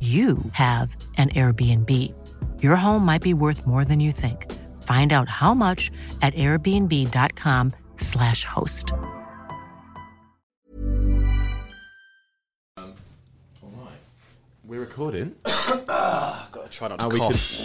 you have an Airbnb. Your home might be worth more than you think. Find out how much at airbnb.com/slash host. Um, all right. We're recording. Gotta try not to And we cough.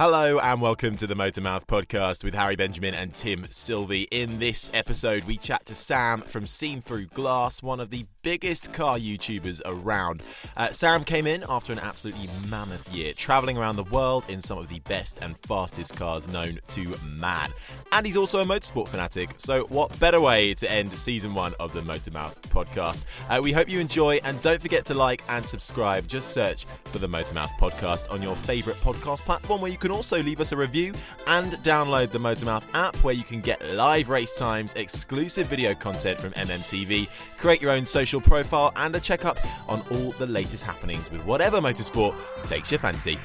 Hello and welcome to the Motor Mouth podcast with Harry Benjamin and Tim Sylvie. In this episode, we chat to Sam from Seen Through Glass, one of the biggest car YouTubers around. Uh, Sam came in after an absolutely mammoth year, traveling around the world in some of the best and fastest cars known to man. And he's also a motorsport fanatic, so what better way to end season one of the Motor Mouth podcast? Uh, we hope you enjoy, and don't forget to like and subscribe. Just search for the Motor Mouth podcast on your favourite podcast platform, where you can also leave us a review and download the Motormouth app, where you can get live race times, exclusive video content from MMTV, create your own social profile, and a checkup on all the latest happenings with whatever motorsport takes your fancy.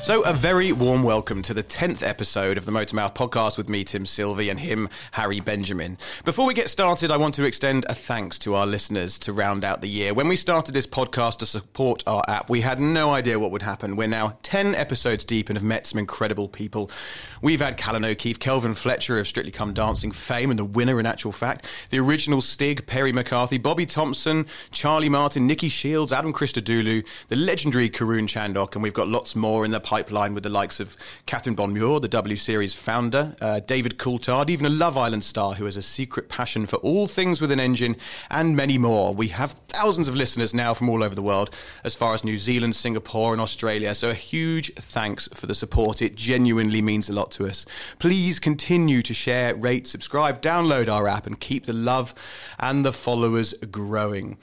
So, a very warm welcome to the 10th episode of the Motormouth podcast with me, Tim Sylvie, and him, Harry Benjamin. Before we get started, I want to extend a thanks to our listeners to round out the year. When we started this podcast to support our app, we had no idea what would happen. We're now 10 episodes deep and have met some incredible people. We've had Callan O'Keeffe, Kelvin Fletcher of Strictly Come Dancing fame, and the winner in actual fact, the original Stig, Perry McCarthy, Bobby Thompson, Charlie Martin, Nikki Shields, Adam Christodoulou, the legendary Karun Chandhok, and we've got lots more in the pipeline with the likes of Catherine Bond Muir, the W Series founder, uh, David Coulthard, even a Love Island star who has a secret passion for all things with an engine, and many more. We have thousands of listeners now from all over the world, as far as New Zealand, Singapore, and Australia. So a huge thanks for the support. It genuinely means a lot to us. Please continue to share, rate, subscribe, download our app, and keep the love and the followers growing.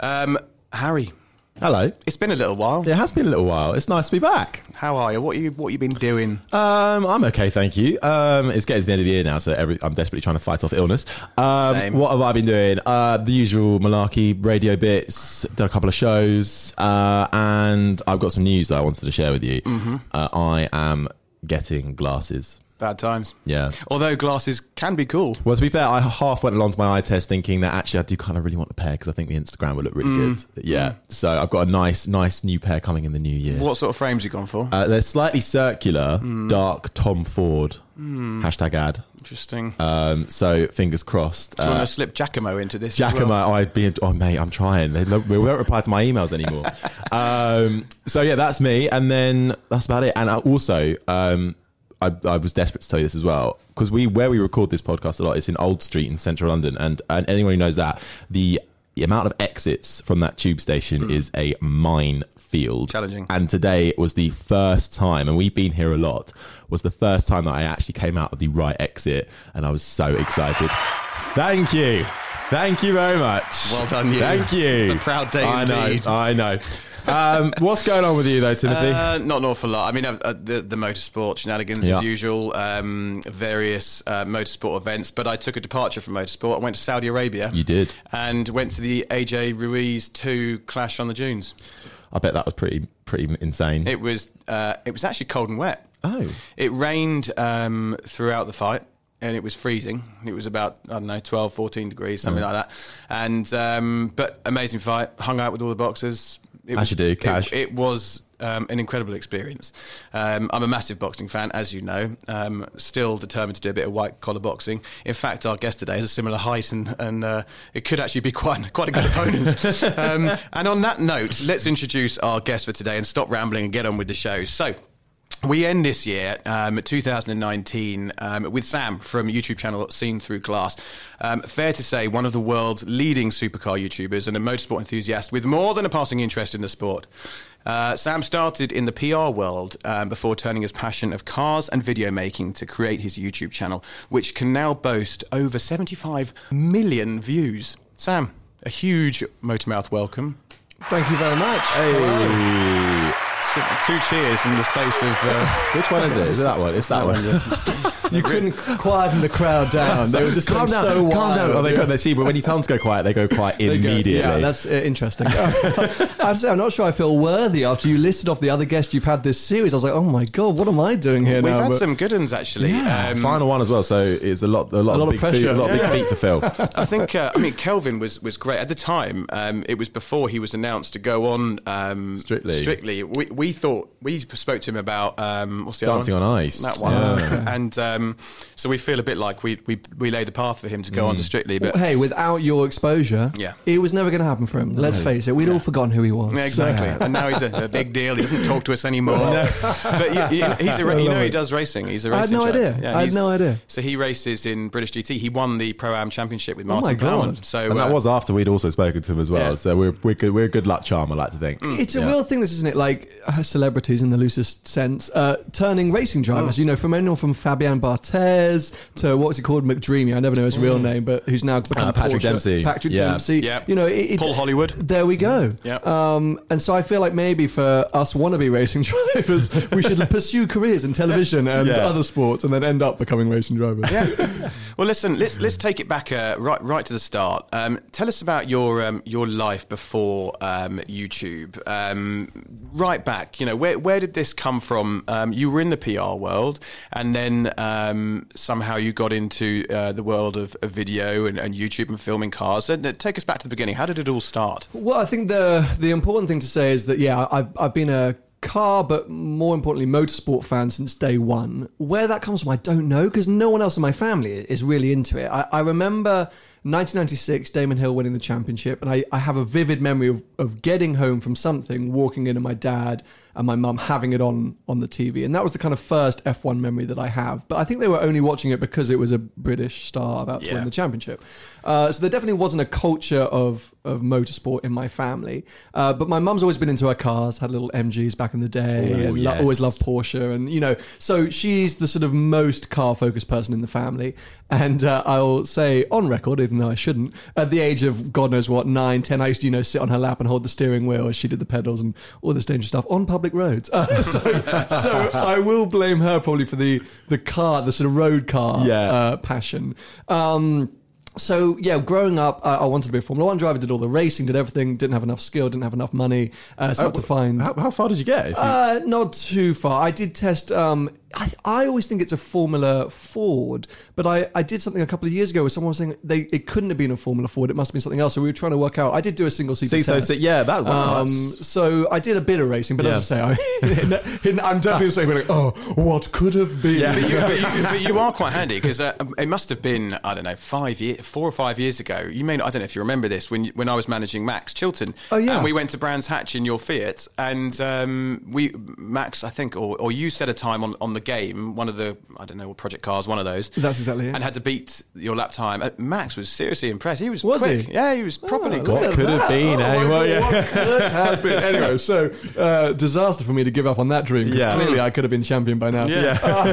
Um, Harry, Hello. it's been a little while. It has been a little while. It's nice to be back. How are you? What you what you been doing? Um, I'm okay, thank you. Um, it's getting to the end of the year now, so every, I'm desperately trying to fight off illness. Um, Same. what have I been doing? Uh, the usual malarkey radio bits. Done a couple of shows, uh, and I've got some news that I wanted to share with you. Mm-hmm. Uh, I am getting glasses. Bad times. Yeah. Although glasses can be cool. Well, to be fair, I half went along to my eye test thinking that actually I do kind of really want a pair because I think the Instagram will look really Mm. good. Yeah. So I've got a nice, nice new pair coming in the new year. What sort of frames you gone for? Uh, they're slightly circular, Mm. dark Tom Ford. Hashtag ad. Interesting. Um, so fingers crossed. Do you Uh, want to slip Giacomo into this? Giacomo, well? I'd be. Oh mate, I'm trying. They, they won't reply to my emails anymore. um, so yeah, that's me, and then that's about it. And I also, um, I, I was desperate to tell you this as well because we where we record this podcast a lot is in Old Street in central London, and, and anyone who knows that the the amount of exits from that tube station mm. is a minefield. Challenging. And today was the first time, and we've been here a lot, was the first time that I actually came out of the right exit, and I was so excited. Thank you. Thank you very much. Well done, you. Thank you. It's a proud day I indeed. know. I know. Um, what's going on with you though, Timothy? Uh, not an awful lot. I mean, uh, the, the motorsport shenanigans Yeah. as usual, um, various uh, motorsport events. But I took a departure from motorsport. I went to Saudi Arabia. You did. and went to the AJ Ruiz two clash on the dunes. I bet that was pretty pretty insane. It was uh, it was actually cold and wet. oh, It rained um, throughout the fight. And it was freezing. It was about I don't know 12, 14 degrees, something like that. And um, but amazing fight. Hung out with all the boxers. It As was, you do, it- Cash. It, was um, an incredible experience. Um, I'm a massive boxing fan, as you know. Um, still determined to do a bit of white collar boxing. In fact, our guest today has a similar height, and, and uh, it could actually be quite quite a good opponent. um, and on that note, let's introduce our guest for today and stop rambling and get on with the show. So. We end this year, um, 2019, um, with Sam from YouTube channel Seen Through Glass. Um, fair to say, one of the world's leading supercar YouTubers and a motorsport enthusiast with more than a passing interest in the sport. Uh, Sam started in the PR world um, before turning his passion of cars and video making to create his YouTube channel, which can now boast over 75 million views. Sam, a huge Motormouth welcome. Thank you very much. hey. So, two cheers in the space of. Uh, Which one is it? Is it that one? It's that one. You couldn't quieten the crowd down. They were just calm going down, so wild. calm down. Oh, they Yeah. go, they see, but when you tell them to go quiet, they go quiet They go- immediately. Yeah, that's uh, interesting. I'd say I'm not sure I feel worthy after you listed off the other guests you've had this series. I was like, oh my god, what am I doing here we've now? had But- some good ones actually. Yeah, Um, final one as well. So it's a lot, a lot, A lot of of big pressure. feet, a lot of Yeah. big feet to fill. I think uh, I mean Kelvin was was great at the time. Um, it was before he was announced to go on um, Strictly. Strictly, we, we thought we spoke to him about um, what's the Dancing other on? Ice. That one, Yeah. and um, so we feel a bit like we we, we laid the path for him to go on to Strictly, but. hey, without your exposure, Yeah. it was never going to happen for him. Let's face it, we'd all forgotten who he was. Yeah, exactly, and now he's a, a big deal. He doesn't talk to us anymore. but you, you- he's a, you know he does racing. He's a I had racing. no chap. idea. I had no idea. So he races in British GT. He won the Pro Am Championship with Oh Martin my God. Plowman. So and that uh, was after we'd also spoken to him as well. Yeah. So we're we're good, we're a good luck charm. I like to think. It's a Yeah. real thing, this isn't it? Like uh, celebrities in the loosest sense, uh, turning racing drivers. You know, from anyone from Fabian Barthez to what was he called, McDreamy. I never know his real name, but who's now become Uh, Patrick Porsche. Dempsey. Patrick Yeah. Dempsey. Yeah. You know, it, it- Paul Hollywood. There we go. Yeah. Um, and so I feel like maybe for us wannabe racing drivers, we should pursue careers in television and Yeah. other sports, and then end up becoming racing drivers. Yeah. Well, listen, let's let's take it back uh, right right to the start. Um, tell us about your um, your life before um, YouTube. Um, right back, you know, where where did this come from? Um, you were in the PR world, and then um, somehow you got into uh, the world of, of video and, and YouTube and filming cars. And take us back to the beginning. How did it all start? Well, I think the the important thing to say is that yeah, I've I've been a car, but more importantly, motorsport fan since day one. Where that comes from, I don't know because no one else in my family is really into it. I, I remember 1996, Damon Hill winning the championship, and I, I have a vivid memory of, of getting home from something, walking in, and my dad and my mum having it on on the TV, and that was the kind of first F1 memory that I have. But I think they were only watching it because it was a British star about to Yeah. win the championship. Uh, so there definitely wasn't a culture of of motorsport in my family. Uh, but my mum's always been into her cars, had little MGs back in the day, Ooh, and lo- always loved Porsche, and you know, so she's the sort of most car focused person in the family. And uh, I'll say on record, even though I shouldn't, at the age of God knows what nine, ten, I used to you know sit on her lap and hold the steering wheel as she did the pedals and all this dangerous stuff on public roads. Uh, so, so I will blame her probably for the the car, the sort of road car Yeah. uh, passion. Um, so yeah, growing up, uh, I wanted to be a Formula One driver. Did all the racing, did everything. Didn't have enough skill, didn't have enough money. Uh, so had to find. How, how far did you get? You, Uh, not too far. I did test. Um, I, I always think it's a Formula Ford, but I, I did something a couple of years ago where someone was saying they it couldn't have been a Formula Ford. It must have been something else. So we were trying to work out. I did do a single seat. See, so- so, yeah, that- wow, Um, so I did a bit of racing, but Yeah. as I say, I, I'm definitely saying like, oh, what could have been? But you, but you, but you are quite handy because uh, it must have been I don't know five year, four or five years ago. You may not, I don't know if you remember this when when I was managing Max Chilton. Oh, yeah. and we went to Brands Hatch in your Fiat, and um, we Max I think or, or you set a time on, on the game, one of the I don't know what Project Cars, one of those. That's exactly it. And had to beat your lap time. Uh, Max was seriously impressed. He was Was quick. he? Yeah, he was properly Oh, quick. look at could have been, Oh, eh? Well, yeah. What could have been? Anyway, so uh, disaster for me to give up on that dream. 'cause Yeah. clearly I could have been champion by now. Yeah.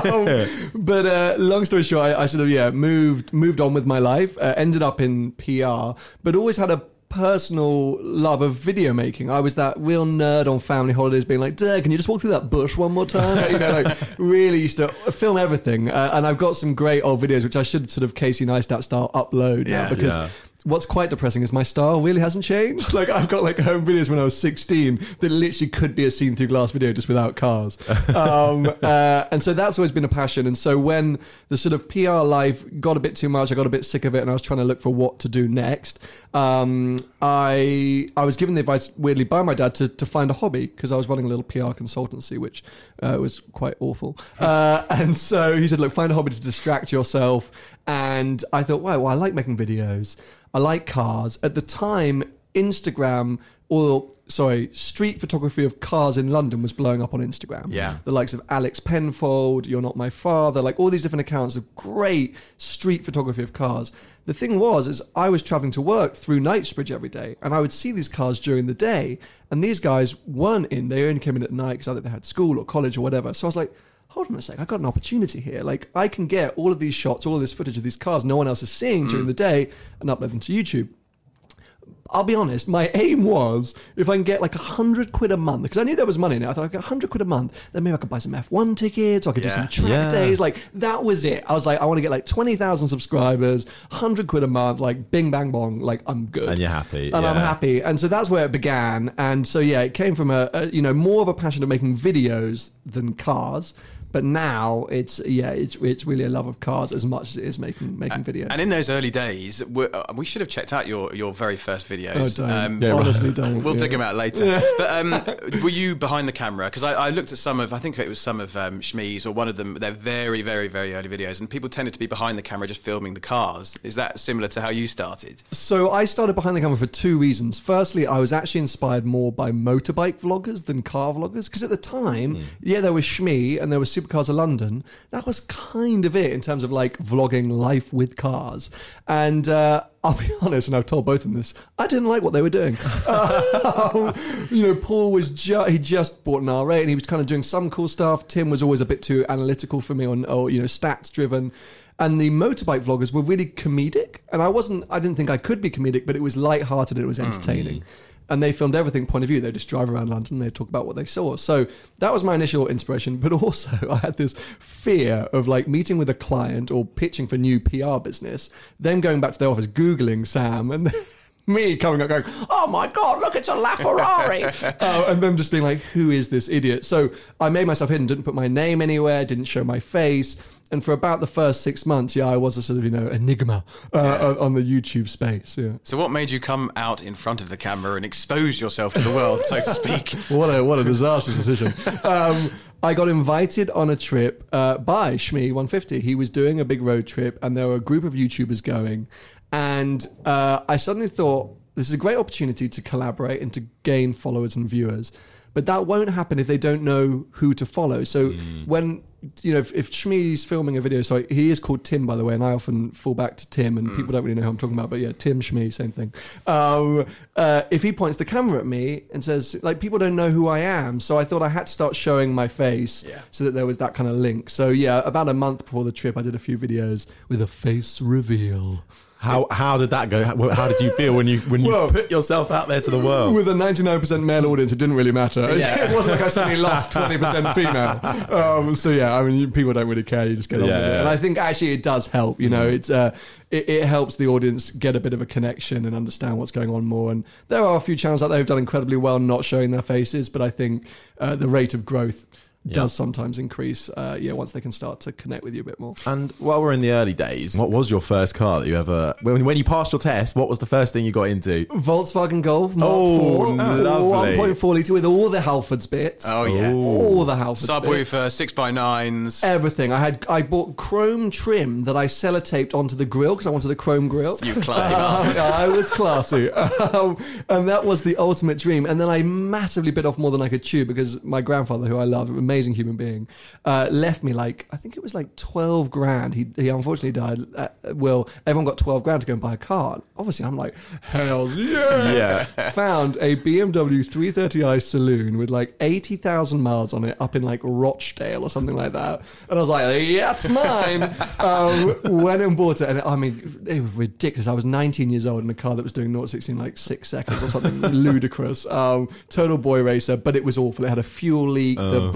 Um, but uh, long story short, I, I sort of yeah moved moved on with my life. Uh, ended up in PR, but always had a personal love of video making. I was that real nerd on family holidays, being like, "Dad, can you just walk through that bush one more time?" you know, like really used to film everything. Uh, and I've got some great old videos which I should sort of Casey Neistat style upload Yeah. now because. Yeah. What's quite depressing is my style really hasn't changed. Like I've got like home videos when I was 16 that literally could be a seen through glass video just without cars. Um, uh, and so that's always been a passion. And so when the sort of PR life got a bit too much, I got a bit sick of it, and I was trying to look for what to do next. Um, I I was given the advice weirdly by my dad to, to find a hobby because I was running a little PR consultancy, which uh, was quite awful. Uh, and so he said, "Look, find a hobby to distract yourself." And I thought, wow, well, I like making videos. I like cars. At the time, Instagram or sorry, street photography of cars in London was blowing up on Instagram. Yeah. The likes of Alex Penfold, You're Not My Father, like all these different accounts of great street photography of cars. The thing was, is I was traveling to work through Knightsbridge every day, and I would see these cars during the day, and these guys weren't in. They only came in at night because either they had school or college or whatever. So I was like, hold on a sec, I got an opportunity here. Like I can get all of these shots, all of this footage of these cars no one else is seeing during mm. the day, and upload them to YouTube. I'll be honest, my aim was if I can get like a hundred quid a month, because I knew there was money in it. I thought I'd get a hundred quid a month, then maybe I could buy some F1 tickets, or I could Yeah. do some track Yeah. days. Like that was it. I was like, I want to get like 20,000 subscribers, 100 quid a month, like bing bang bong, like I'm good. And you're happy, And I'm yeah. happy. And so that's where it began. And so, yeah, it came from a, a, you know, more of a passion of making videos than cars. But now it's yeah, it's it's really a love of cars as much as it is making making videos. And in those early days, we uh, we should have checked out your, your very first videos. Oh, don't. Yeah, right. honestly, don't. We'll yeah. dig them out later. But um, were you behind the camera? Because I, I looked at some of, I think it was some of um, Shmee's or one of them. They're very, very, very early videos, and people tended to be behind the camera just filming the cars. Is that similar to how you started? So I started behind the camera for two reasons. Firstly, I was actually inspired more by motorbike vloggers than car vloggers because at the time, yeah, there was Shmee and there was Supercars of London. That was kind of it in terms of like vlogging life with cars. And uh, I'll be honest, and I've told both of them this, I didn't like what they were doing. Um, you know, Paul was ju- he just bought an R8 and he was kind of doing some cool stuff. Tim was always a bit too analytical for me on, or you know, stats driven. And the motorbike vloggers were really comedic, and I wasn't. I didn't think I could be comedic, but it was light-hearted and it was entertaining. And they filmed everything point of view. They just drive around London. They talk about what they saw. So that was my initial inspiration. But also, I had this fear of like meeting with a client or pitching for new PR business, them going back to their office, googling Sam, and me coming up going, "Oh my god, look, it's a LaFerrari," uh, and them just being like, "Who is this idiot?" So I made myself hidden, didn't put my name anywhere, didn't show my face. And for about the first six months, yeah, I was a sort of you know enigma uh, on the YouTube space. Yeah, So, what made you come out in front of the camera and expose yourself to the world, so to speak? what a what a disastrous decision. Um, I got invited on a trip uh, by Shmee 150. He was doing a big road trip, and there were a group of YouTubers going. And uh, I suddenly thought this is a great opportunity to collaborate and to gain followers and viewers. But that won't happen if they don't know who to follow. So when you know, if, if Shmee's filming a video, so he is called Tim, by the way, and I often fall back to Tim, and people don't really know who I'm talking about, but yeah, Tim Shmee, same thing. Um, uh, if he points the camera at me and says, like, people don't know who I am, so I thought I had to start showing my face Yeah. so that there was that kind of link. So yeah, about a month before the trip, I did a few videos with a face reveal. How how did that go? How, how did you feel when you when you Well- put yourself out there to the world? With a 99% male audience, it didn't really matter. Yeah. it wasn't like I suddenly lost 20% female. Um, so yeah, I mean, you, people don't really care. You just get on Yeah, with it. yeah. And I think actually it does help. You know, it's uh, it, it helps the audience get a bit of a connection and understand what's going on more. And there are a few channels out there who've done incredibly well not showing their faces, but I think uh, the rate of growth does sometimes increase. Uh, yeah, once they can start to connect with you a bit more. And while we're in the early days, what was your first car that you ever when when you passed your test? What was the first thing you got into? Volkswagen Golf Mark Oh, 4, lovely. 1.4 litre with all the Halfords bits. Oh, yeah. All the Halfords bits. Subwoofer, six by nines. Everything. I had. I bought chrome trim that I sellotaped onto the grill because I wanted a chrome grill. You classy bastard. I was classy, um, and that was the ultimate dream. And then I massively bit off more than I could chew because my grandfather, who I love, amazing human being, uh, left me like I think it was like twelve grand. He he unfortunately died. Uh, well, everyone got twelve grand to go and buy a car. Obviously, I'm like, hell's yeah. Yeah. Found a BMW 330i saloon with like eighty thousand miles on it, up in like Rochdale or something like that. And I was like, yeah, it's mine. um, went and bought it, and I mean, it was ridiculous. I was 19 years old in a car that was doing 0 to 60 in like six seconds or something ludicrous. Um, total boy racer, but it was awful. It had a fuel leak, the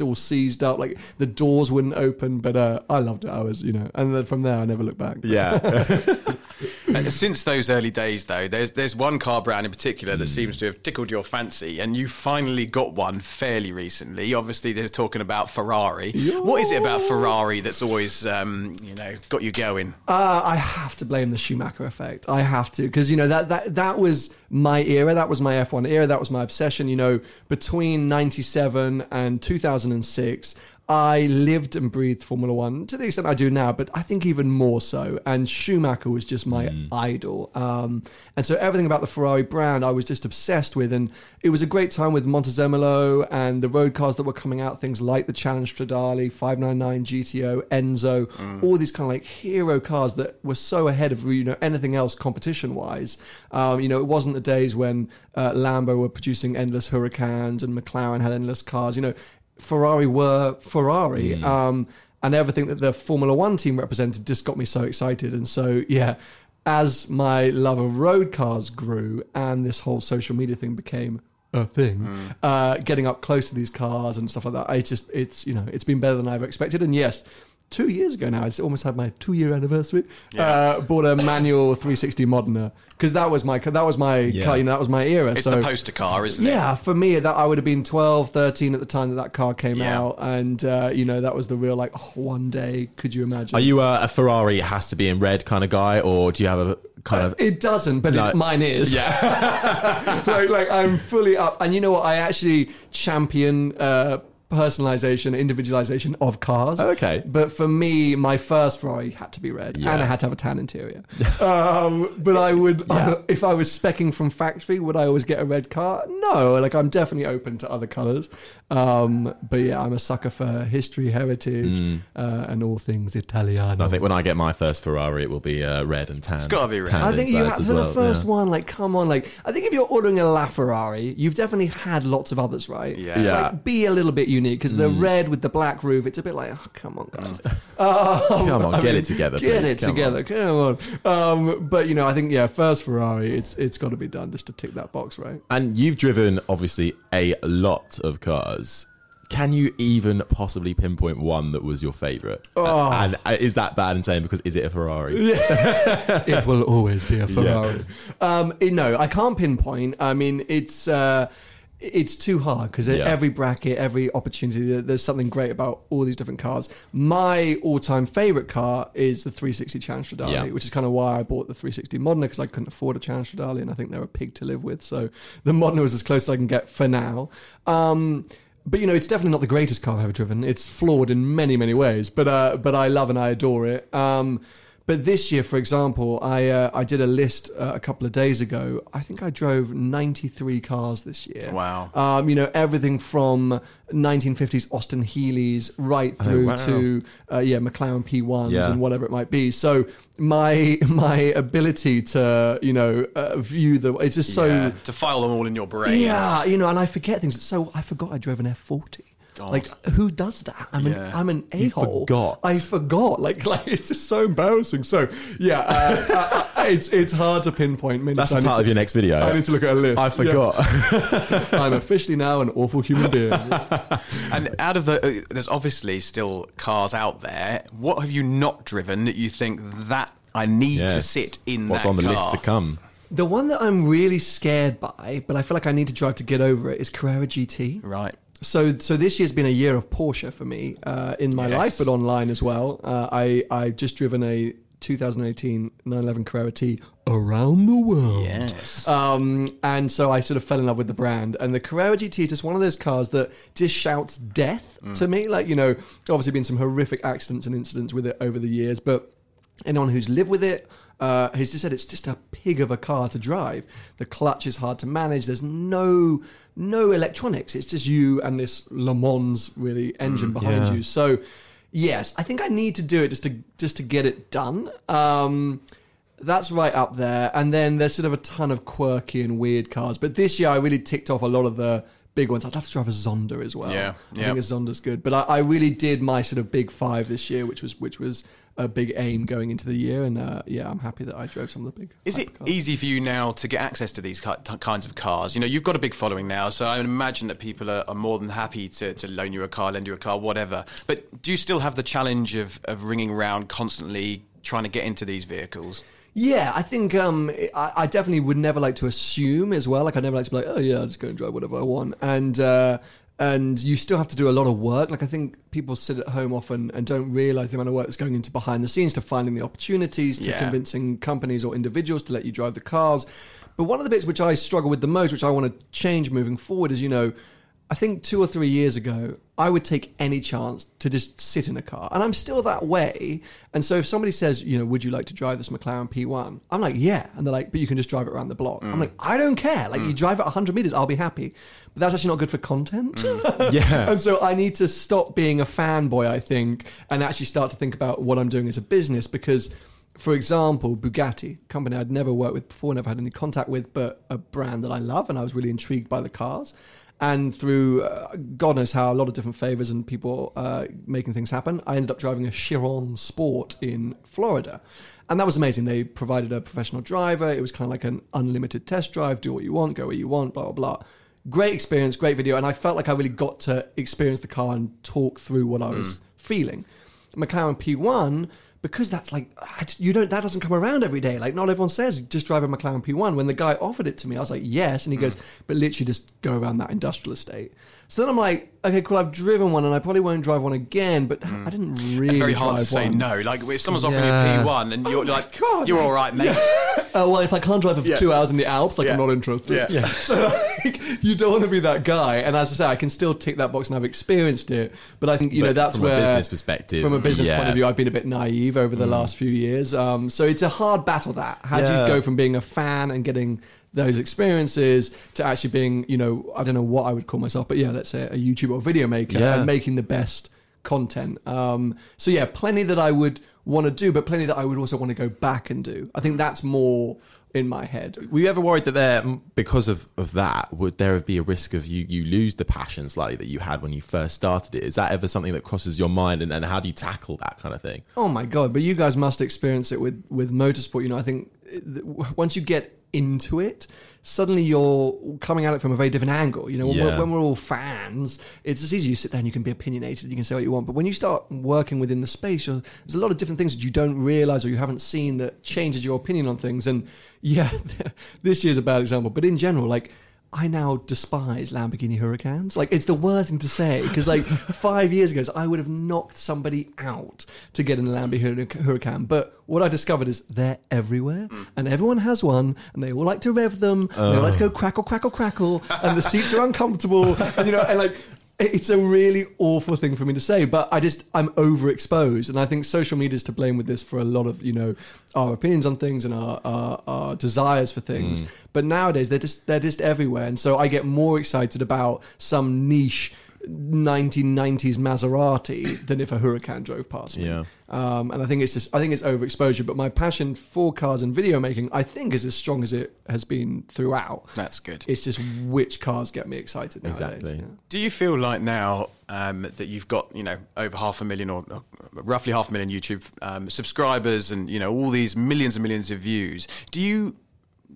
all seized up, like the doors wouldn't open. But uh, I loved it. I was, you know, and then from there, I never looked back. Yeah. Uh, Since those early days, though, there's there's one car brand in particular that seems to have tickled your fancy, and you finally got one fairly recently. Obviously, they're talking about Ferrari. What is it about Ferrari that's always, um, you know, got you going? Uh, I have to blame the Schumacher effect. I have to because you know that that that was my era. That was my F1 era. That was my obsession. You know, between '97 and 2006. I lived and breathed Formula One to the extent I do now, but I think even more so. And Schumacher was just my idol. Um, and so everything about the Ferrari brand I was just obsessed with. And it was a great time with Montezemolo and the road cars that were coming out, things like the Challenge Stradale, 599 GTO, Enzo, all these kind of like hero cars that were so ahead of you know anything else competition wise. Um, you know, it wasn't the days when uh, Lambo were producing endless Huracans and McLaren had endless cars. You know, Ferrari were Ferrari. Um, and everything that the Formula One team represented just got me so excited. And so, yeah, as my love of road cars grew and this whole social media thing became a thing, uh, getting up close to these cars and stuff like that, it's just, it's, you know, it's been better than I ever expected. And yes, two years ago now, I almost had my two year anniversary, uh, bought a manual 360 Modena because that was my, that was my, car, you know, that was my era. It's so, the poster car, isn't it? yeah, for me, that I would have been 12, 13 at the time that that car came Yeah. out, and uh, you know that was the real like oh, one day. Could you imagine? Are you a, a Ferrari has to be in red kind of guy, or do you have a kind of. It doesn't, but No. it, mine is. Yeah. like, like I'm fully up, and you know what? I actually champion uh, personalization, individualization of cars. Okay. but for me, my first Ferrari had to be red, Yeah. and I had to have a tan interior. um, but I would, if I was specking from factory, would I always get a red car? No. Like I'm definitely open to other colors. Um, but yeah, I'm a sucker for history, heritage, uh, and all things Italiano. I think when I get my first Ferrari, it will be uh, red and tan. It's gotta be red. I think you have for the first one. Like, come on, like I think if you're ordering a LaFerrari, you've definitely had lots of others, right? Yeah. So, Yeah. Mm. like, be a little bit unique because the red with the black roof, it's a bit like, oh, come on, guys. Come on, I get mean, it together. Get please. it Come together. on. Come on. Um, but you know, I think yeah, first Ferrari, it's it's got to be done just to tick that box, right? And you've driven obviously a lot of cars. Can you even possibly pinpoint one that was your favourite? Oh. And uh, is that bad in saying because is it a Ferrari? it will always be a Ferrari. Um, it- no, I can't pinpoint. I mean, it's uh, it's too hard because Yeah. every bracket, every opportunity, there's something great about all these different cars. My all-time favorite car is the 360 Challenge Stradale, Yeah. which is kind of why I bought the 360 Modena because I couldn't afford a Challenge Stradale, and I think they're a pig to live with. So the Modena was as close as I can get for now. Um, but you know, it's definitely not the greatest car I've ever driven. It's flawed in many, many ways, but uh, but I love and I adore it. Um, but this year, for example, I uh, I did a list uh, a couple of days ago. I think I drove 93 cars this year. Wow. Um, you know everything from 1950s Austin Healeys right oh, through oh, wow. to uh, yeah McLaren P1s yeah. and whatever it might be. So my my ability to you know uh, view the it's just so yeah, to file them all in your brain. Yeah, you know, and I forget things. So I forgot I drove an F40. God. Like who does that? I'm an I'm an a hole. forgot. I forgot. Like like it's just so embarrassing. So yeah, uh, uh, it's it's hard to pinpoint. Minutes. That's I the title of your next video. I need to look at a list. I Yeah. forgot. I'm officially now an awful human being. And out of the, uh, there's obviously still cars out there. What have you not driven that you think that I need to sit in? What's that on the car? list to come? the one that I'm really scared by, but I feel like I need to drive to get over it, is Carrera GT. Right. So, so this year's been a year of Porsche for me uh, in my Yes. life, but online as well. Uh, I I've just driven a 2018 911 Carrera T around the world. Yes. Um, and so I sort of fell in love with the brand. And the Carrera GT is just one of those cars that just shouts death to me. Like, you know, obviously been some horrific accidents and incidents with it over the years, but anyone who's lived with it, uh, he's just said it's just a pig of a car to drive. The clutch is hard to manage. There's no no electronics. It's just you and this Le Mans really engine behind yeah. you. So yes, I think I need to do it just to just to get it done. Um, that's right up there. And then there's sort of a ton of quirky and weird cars. But this year I really ticked off a lot of the big ones. I'd love to drive a Zonda as well. Yeah, I yeah. think a Zonda's good. But I, I really did my sort of big five this year, which was which was a big aim going into the year. And uh, yeah, I'm happy that I drove some of the big. Is it hypercars. easy for you now to get access to these kinds of cars? You know, you've got a big following now, so I would imagine that people are, are more than happy to, to loan you a car, lend you a car, whatever. But do you still have the challenge of, of ringing around constantly trying to get into these vehicles? Yeah, I think um, I, I definitely would never like to assume as well. Like I never like to be like, oh yeah, I'll just go and drive whatever I want, and uh, and you still have to do a lot of work. Like I think people sit at home often and don't realize the amount of work that's going into behind the scenes to finding the opportunities, to Yeah. convincing companies or individuals to let you drive the cars. But one of the bits which I struggle with the most, which I want to change moving forward, is you know. I think two or three years ago, I would take any chance to just sit in a car. And I'm still that way. And so if somebody says, you know, would you like to drive this McLaren P1? I'm like, yeah. And they're like, but you can just drive it around the block. I'm mm. like, I don't care. Like, you mm. drive it 100 meters, I'll be happy. But that's actually not good for content. Mm. Yeah. and so I need to stop being a fanboy, I think, and actually start to think about what I'm doing as a business because. For example, Bugatti, a company I'd never worked with before, never had any contact with, but a brand that I love, and I was really intrigued by the cars and through uh, God knows how, a lot of different favors and people uh, making things happen, I ended up driving a Chiron Sport in Florida. And that was amazing. They provided a professional driver. It was kind of like an unlimited test drive, do what you want, go where you want, blah, blah, blah. Great experience, great video. And I felt like I really got to experience the car and talk through what I was feeling. McLaren P1, because that's like you don't that doesn't come around every day. Like not everyone says just drive a McLaren P1. When the guy offered it to me, I was like yes, and he hmm. goes, but literally just go around that industrial estate. So then I'm like, okay, cool. I've driven one, and I probably won't drive one again. But mm. I didn't really. And very hard to say one. no. Like if someone's offering Yeah. you a P1 and you're oh my like, God, you're all right, mate. Oh well, if I can't drive for Yeah. two hours in the Alps, like I'm not interested. Yeah. Yeah. So like, you don't want to be that guy. And as I say, I can still tick that box and I've experienced it. But I think you know that's from a where, business perspective, from a business yeah. point of view, I've been a bit naive over the mm. last few years. Um, so it's a hard battle. That how do you go from being a fan and getting those experiences to actually being, you know, I don't know what I would call myself, but yeah, let's say a YouTuber or video maker Yeah. and making the best content. Um, so yeah, plenty that I would want to do, but plenty that I would also want to go back and do. I think that's more in my head. Were you ever worried that there, because of, of that, would there be a risk of you you lose the passion slightly that you had when you first started it? Is that ever something that crosses your mind, and, and how do you tackle that kind of thing? Oh my god! But you guys must experience it with with motorsport. You know, I think uh, once you get into it, suddenly you're coming at it from a very different angle. You know, when, we're, when we're all fans, it's just easy. You sit there and you can be opinionated. You can say what you want. But when you start working within the space, you're, there's a lot of different things that you don't realize or you haven't seen that changes your opinion on things. And yeah, this year's a bad example. But in general, like. I now despise Lamborghini Huracans. Like it's the worst thing to say because like five years ago, I would have knocked somebody out to get in a Lamborghini Hur- Huracan. But what I discovered is they're everywhere, mm. and everyone has one, and they all like to rev them. and They all like to go oh. crackle, crackle, crackle, and the seats are uncomfortable. And, you know, and like it's a really awful thing for me to say, but I just I'm overexposed, and I think social media is to blame with this for a lot of you know our opinions on things and our our, our desires for things. Mm. But nowadays they're just they're just everywhere, and so I get more excited about some niche 1990s Maserati than if a Huracan drove past me. Yeah. Um, and I think it's just I think it's overexposure. But my passion for cars and video making, I think, is as strong as it has been throughout. That's good. It's just which cars get me excited. Nowadays. Exactly. yeah. Do you feel like now um, that you've got you know over half a million or or roughly half a million YouTube um, subscribers and you know all these millions and millions of views? Do you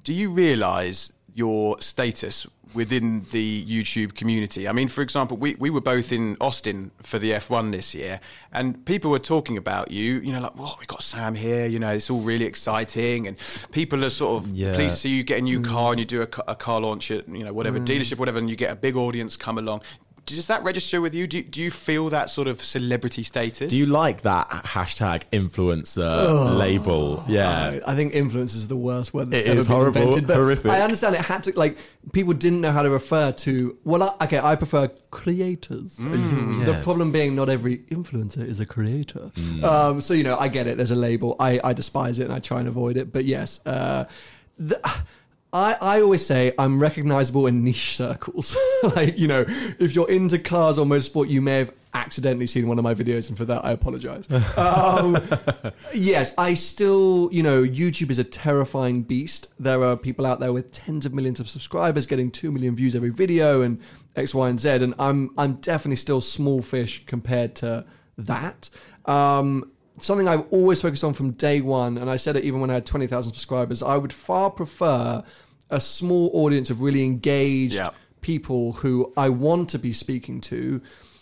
do you realise your status within the YouTube community? I mean, for example, we, we were both in Austin for the F1 this year, and people were talking about you. You know, like, "Well, we got Sam here." You know, it's all really exciting, and people are sort of Yeah. pleased to see you get a new mm. car and you do a, a car launch at you know whatever mm. dealership, whatever, and you get a big audience come along. Does that register with you? Do, do you feel that sort of celebrity status? Do you like that hashtag influencer label? Yeah. I, I think influence is the worst word that's It ever is been horrible, invented. But horrific. I understand it had to like people didn't know how to refer to. Well, I, okay, I prefer creators. The Mm, yes. problem being not every influencer is a creator. Mm. Um, so you know, I get it. There's a label. I, I despise it and I try and avoid it. But yes. Uh, the, I, I always say I'm recognizable in niche circles. like, you know, if you're into cars or motorsport, you may have accidentally seen one of my videos, and for that, I apologize. Um, yes, I still, you know, YouTube is a terrifying beast. There are people out there with tens of millions of subscribers getting 2 million views every video and X, Y, and Z. And I'm, I'm definitely still small fish compared to that. Um, something I've always focused on from day one, and I said it even when I had 20,000 subscribers, I would far prefer a small audience of really engaged Yeah. people who I want to be speaking to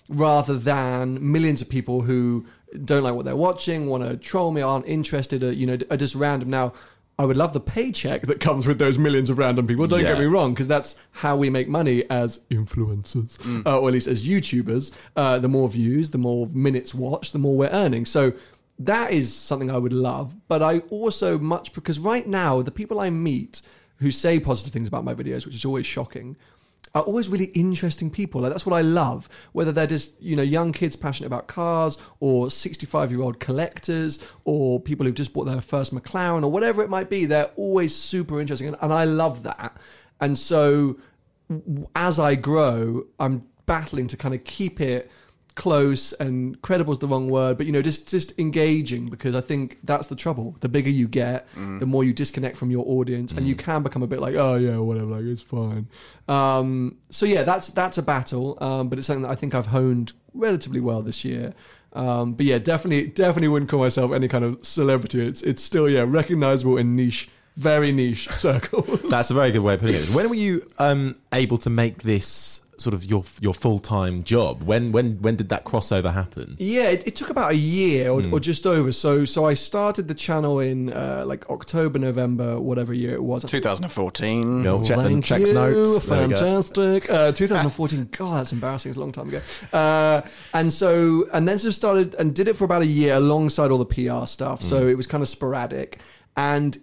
rather than millions of people who don't like what they're watching, want to troll me, aren't interested, or, you know, are just random. Now, I would love the paycheck that comes with those millions of random people. Don't get me wrong, because that's how we make money as influencers, uh, or at least as YouTubers. Uh, the more views, the more minutes watched, the more we're earning. So that is something I would love. But I also much because right now the people I meet who say positive things about my videos, which is always shocking, are always really interesting people. Like that's what I love. Whether they're just you know young kids passionate about cars, or sixty-five-year-old collectors, or people who've just bought their first McLaren, or whatever it might be, they're always super interesting, and, and I love that. And so as I grow, I'm battling to kind of keep it close and credible is the wrong word, but you know, just just engaging because I think that's the trouble. The bigger you get, the more you disconnect from your audience, and you can become a bit like, oh yeah, whatever, like it's fine. Um, so yeah, that's that's a battle, um, but it's something that I think I've honed relatively well this year. Um, but yeah, definitely, definitely wouldn't call myself any kind of celebrity. It's it's still yeah recognizable in niche, very niche circles. That's a very good way of putting it. When were you um, able to make this sort of your your full time job? When when when did that crossover happen? Yeah, it, it took about a year or, or just over. So so I started the channel in uh, like October, November, whatever year it was. 2014. Go check Thank checks you, notes. There we go. Fantastic. Uh, 2014. God, that's embarrassing. It's a long time ago. Uh, and so, and then just started and did it for about a year alongside all the PR stuff. Mm. So it was kind of sporadic. And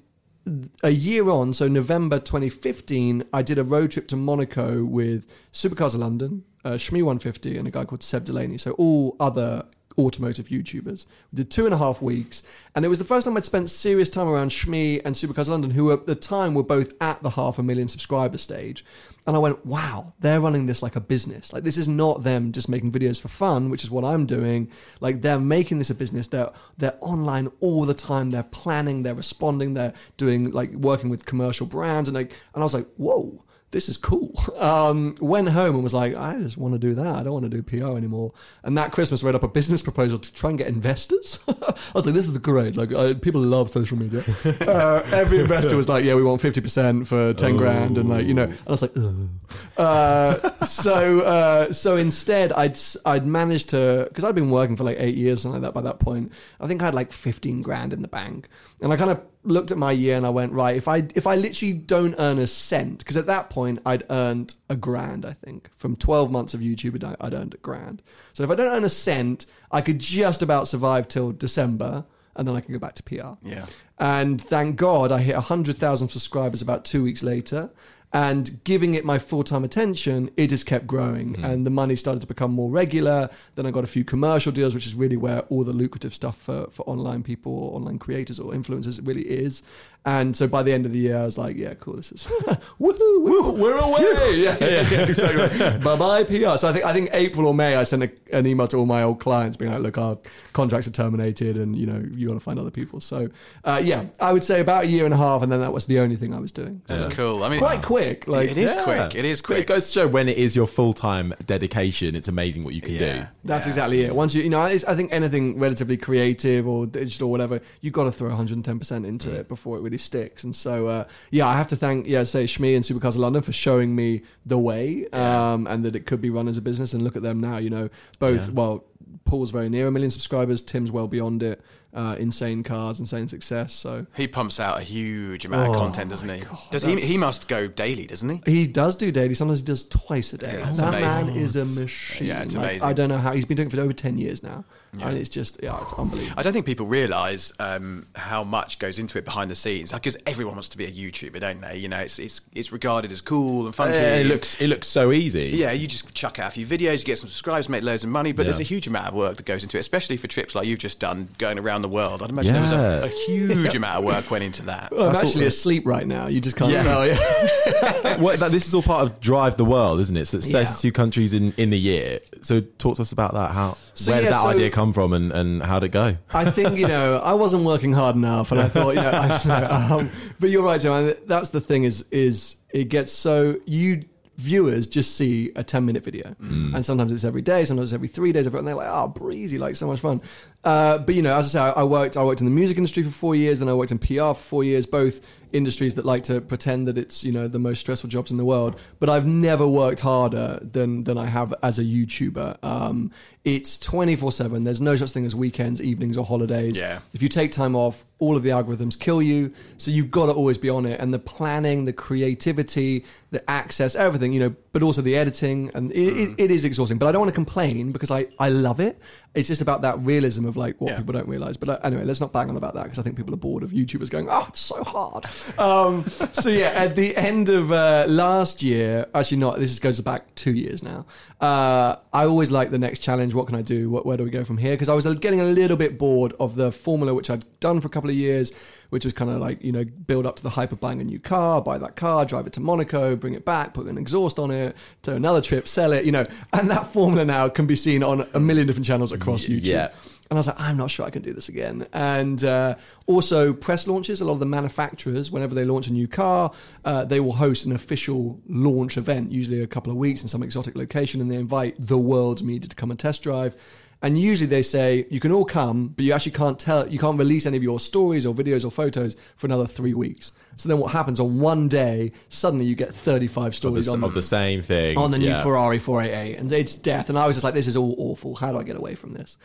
a year on, so November 2015, I did a road trip to Monaco with Supercars of London, uh, Shmee 150, and a guy called Seb Delanney. So all other automotive YouTubers. We did two and a half weeks, and it was the first time I'd spent serious time around Shmee and Supercars of London, who at the time were both at the half a million subscriber stage. And I went, wow, they're running this like a business. Like this is not them just making videos for fun, which is what I'm doing. Like they're making this a business. They're they're online all the time. They're planning. They're responding. They're doing like working with commercial brands. And like, and I was like, whoa this is cool. Um, went home and was like, I just want to do that. I don't want to do PR anymore. And that Christmas, read up a business proposal to try and get investors. I was like, this is great. Like, I, people love social media. Uh, every investor was like, yeah, we want fifty percent for ten grand, and like, you know, and I was like, Ugh. Uh, so, uh, so instead, I'd I'd managed to because I'd been working for like eight years, something like that. By that point, I think I had like fifteen grand in the bank, and I kind of looked at my year and I went, right, if I if I literally don't earn a cent, because at that point I'd earned a grand, I think, from twelve months of YouTube, I'd- I'd earned a grand. So if I don't earn a cent, I could just about survive till December, and then I can go back to PR. Yeah. And thank God I hit 100,000 subscribers about two weeks later. And giving it my full time attention, it just kept growing. Mm-hmm. And the money started to become more regular. Then I got a few commercial deals, which is really where all the lucrative stuff for, for online people or online creators or influencers really is. And so by the end of the year, I was like, yeah, cool, this is woohoo, woo, we're away. yeah, yeah, yeah, exactly. bye bye PR. So I think I think April or May, I sent a, an email to all my old clients being like, look, our contracts are terminated and, you know, you got to find other people. So uh, yeah, I would say about a year and a half. And then that was the only thing I was doing. That's So- cool. I mean, quite quick. Like it is Yeah. quick. It is But It quick. goes to show when it is your full time dedication, it's amazing what you can Yeah. do. That's exactly it. Once you, you know, I, I think anything relatively creative or digital or whatever, you've got to throw 110% into it before it really sticks. And so, uh, yeah, I have to thank, yeah, say Shmee and Supercars of London for showing me the way um, and that it could be run as a business. And look at them now, you know, both, well, Paul's very near a million subscribers, Tim's well beyond it. uh, insane cars, insane success. So He pumps out a huge amount of Oh content, doesn't he? God, Does he? He must go daily, doesn't he? he does do daily. Sometimes he does twice a day. Yeah, that amazing. man is a machine. Yeah, it's Like, amazing. I don't know how he's been doing it for over ten years now, and it's just yeah, it's unbelievable. I don't think people realise um, how much goes into it behind the scenes because everyone wants to be a YouTuber, don't they? You know, it's it's, it's regarded as cool and funky. Yeah, it looks it looks so easy. Yeah, you just chuck out a few videos, you get some subscribers, make loads of money, but Yeah. there's a huge amount of work that goes into it, especially for trips like you've just done, going around the world. I'd imagine there was a, a huge amount of work went into that. I'm That's actually asleep right now. You just can't Yeah. tell. Yeah. well, that, this is all part of Drive the World, isn't it? So it's Yeah. 32 countries in, in the year. So talk to us about that. How So, where did that so- idea come from, and, and how'd it go? I think you know I wasn't working hard enough, and I thought you know. I, um, but you're right, Tim. That's the thing is is it gets so you viewers just see a 10 minute video and sometimes it's every day sometimes it's every three days and they're like oh breezy like so much fun uh, but you know as i say I, I worked i worked in the music industry for four years and i worked in pr for four years both industries that like to pretend that it's you know the most stressful jobs in the world but i've never worked harder than than i have as a youtuber um, it's 24-7 there's no such thing as weekends evenings or holidays Yeah. if you take time off, all of the algorithms kill you. So you've got to always be on it. And the planning, the creativity, the access, everything, you know, but also the editing. And it, Mm. it, it is exhausting. But I don't want to complain because I, I love it. It's just about that realism of like what Yeah. people don't realize. But uh, anyway, let's not bang on about that because I think people are bored of YouTubers going, oh, it's so hard. Um, so yeah, at the end of uh, last year, actually not, this goes back two years now. Uh, I always like the next challenge. What can I do? What, where do we go from here? Because I was getting a little bit bored of the formula which I'd done for a couple of years, which was kind of like you know build up to the hype of buying a new car, buy that car, drive it to Monaco, bring it back, put an exhaust on it, to another trip, sell it. You know, and that formula now can be seen on a million different channels across YouTube. yeah. And I was like, I'm not sure I can do this again. And uh, also, press launches, a lot of the manufacturers, whenever they launch a new car, uh, they will host an official launch event, usually a couple of weeks in some exotic location, and they invite the world's media to come and test drive. And usually they say, you can all come, but you actually can't tell, you can't release any of your stories or videos or photos for another three weeks. So then what happens on one day, suddenly you get 35 Of stories the, on of the same thing. on the new Yeah. Ferrari 488, and it's death. And I was just like, this is all awful. How do I get away from this?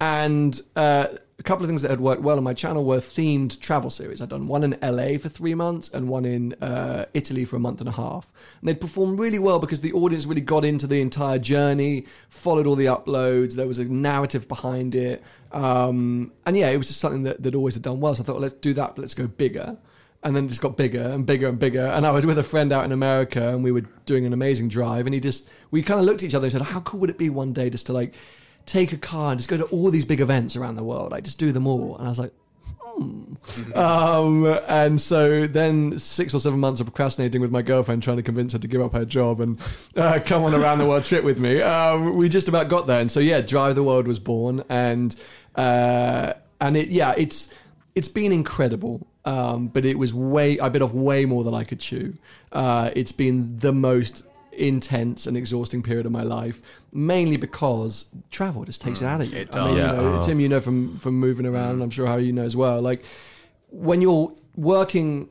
And uh, a couple of things that had worked well on my channel were themed travel series. I'd done one in LA for three months and one in uh, Italy for a month and a half. And they'd performed really well because the audience really got into the entire journey, followed all the uploads. There was a narrative behind it. Um, and yeah, it was just something that, that always had done well. So I thought, well, let's do that, but let's go bigger and then it just got bigger and bigger and bigger. And I was with a friend out in America, and we were doing an amazing drive. And he just, we kind of looked at each other and said, "How cool would it be one day just to like take a car and just go to all these big events around the world? Like just do them all." And I was like. Hmm. Um, and so then six or seven months of procrastinating with my girlfriend, trying to convince her to give up her job and uh, come on around the world trip with me. Um, we just about got there, and so yeah, Drive the World was born, and uh, and it yeah, it's it's been incredible. Um, but it was way I bit off way more than I could chew. Uh, it's been the most intense and exhausting period of my life, mainly because travel just takes it mm. out of you. it I mean, does. you know, Tim, you know from from moving around, mm. and I'm sure how you know as well. Like when you're working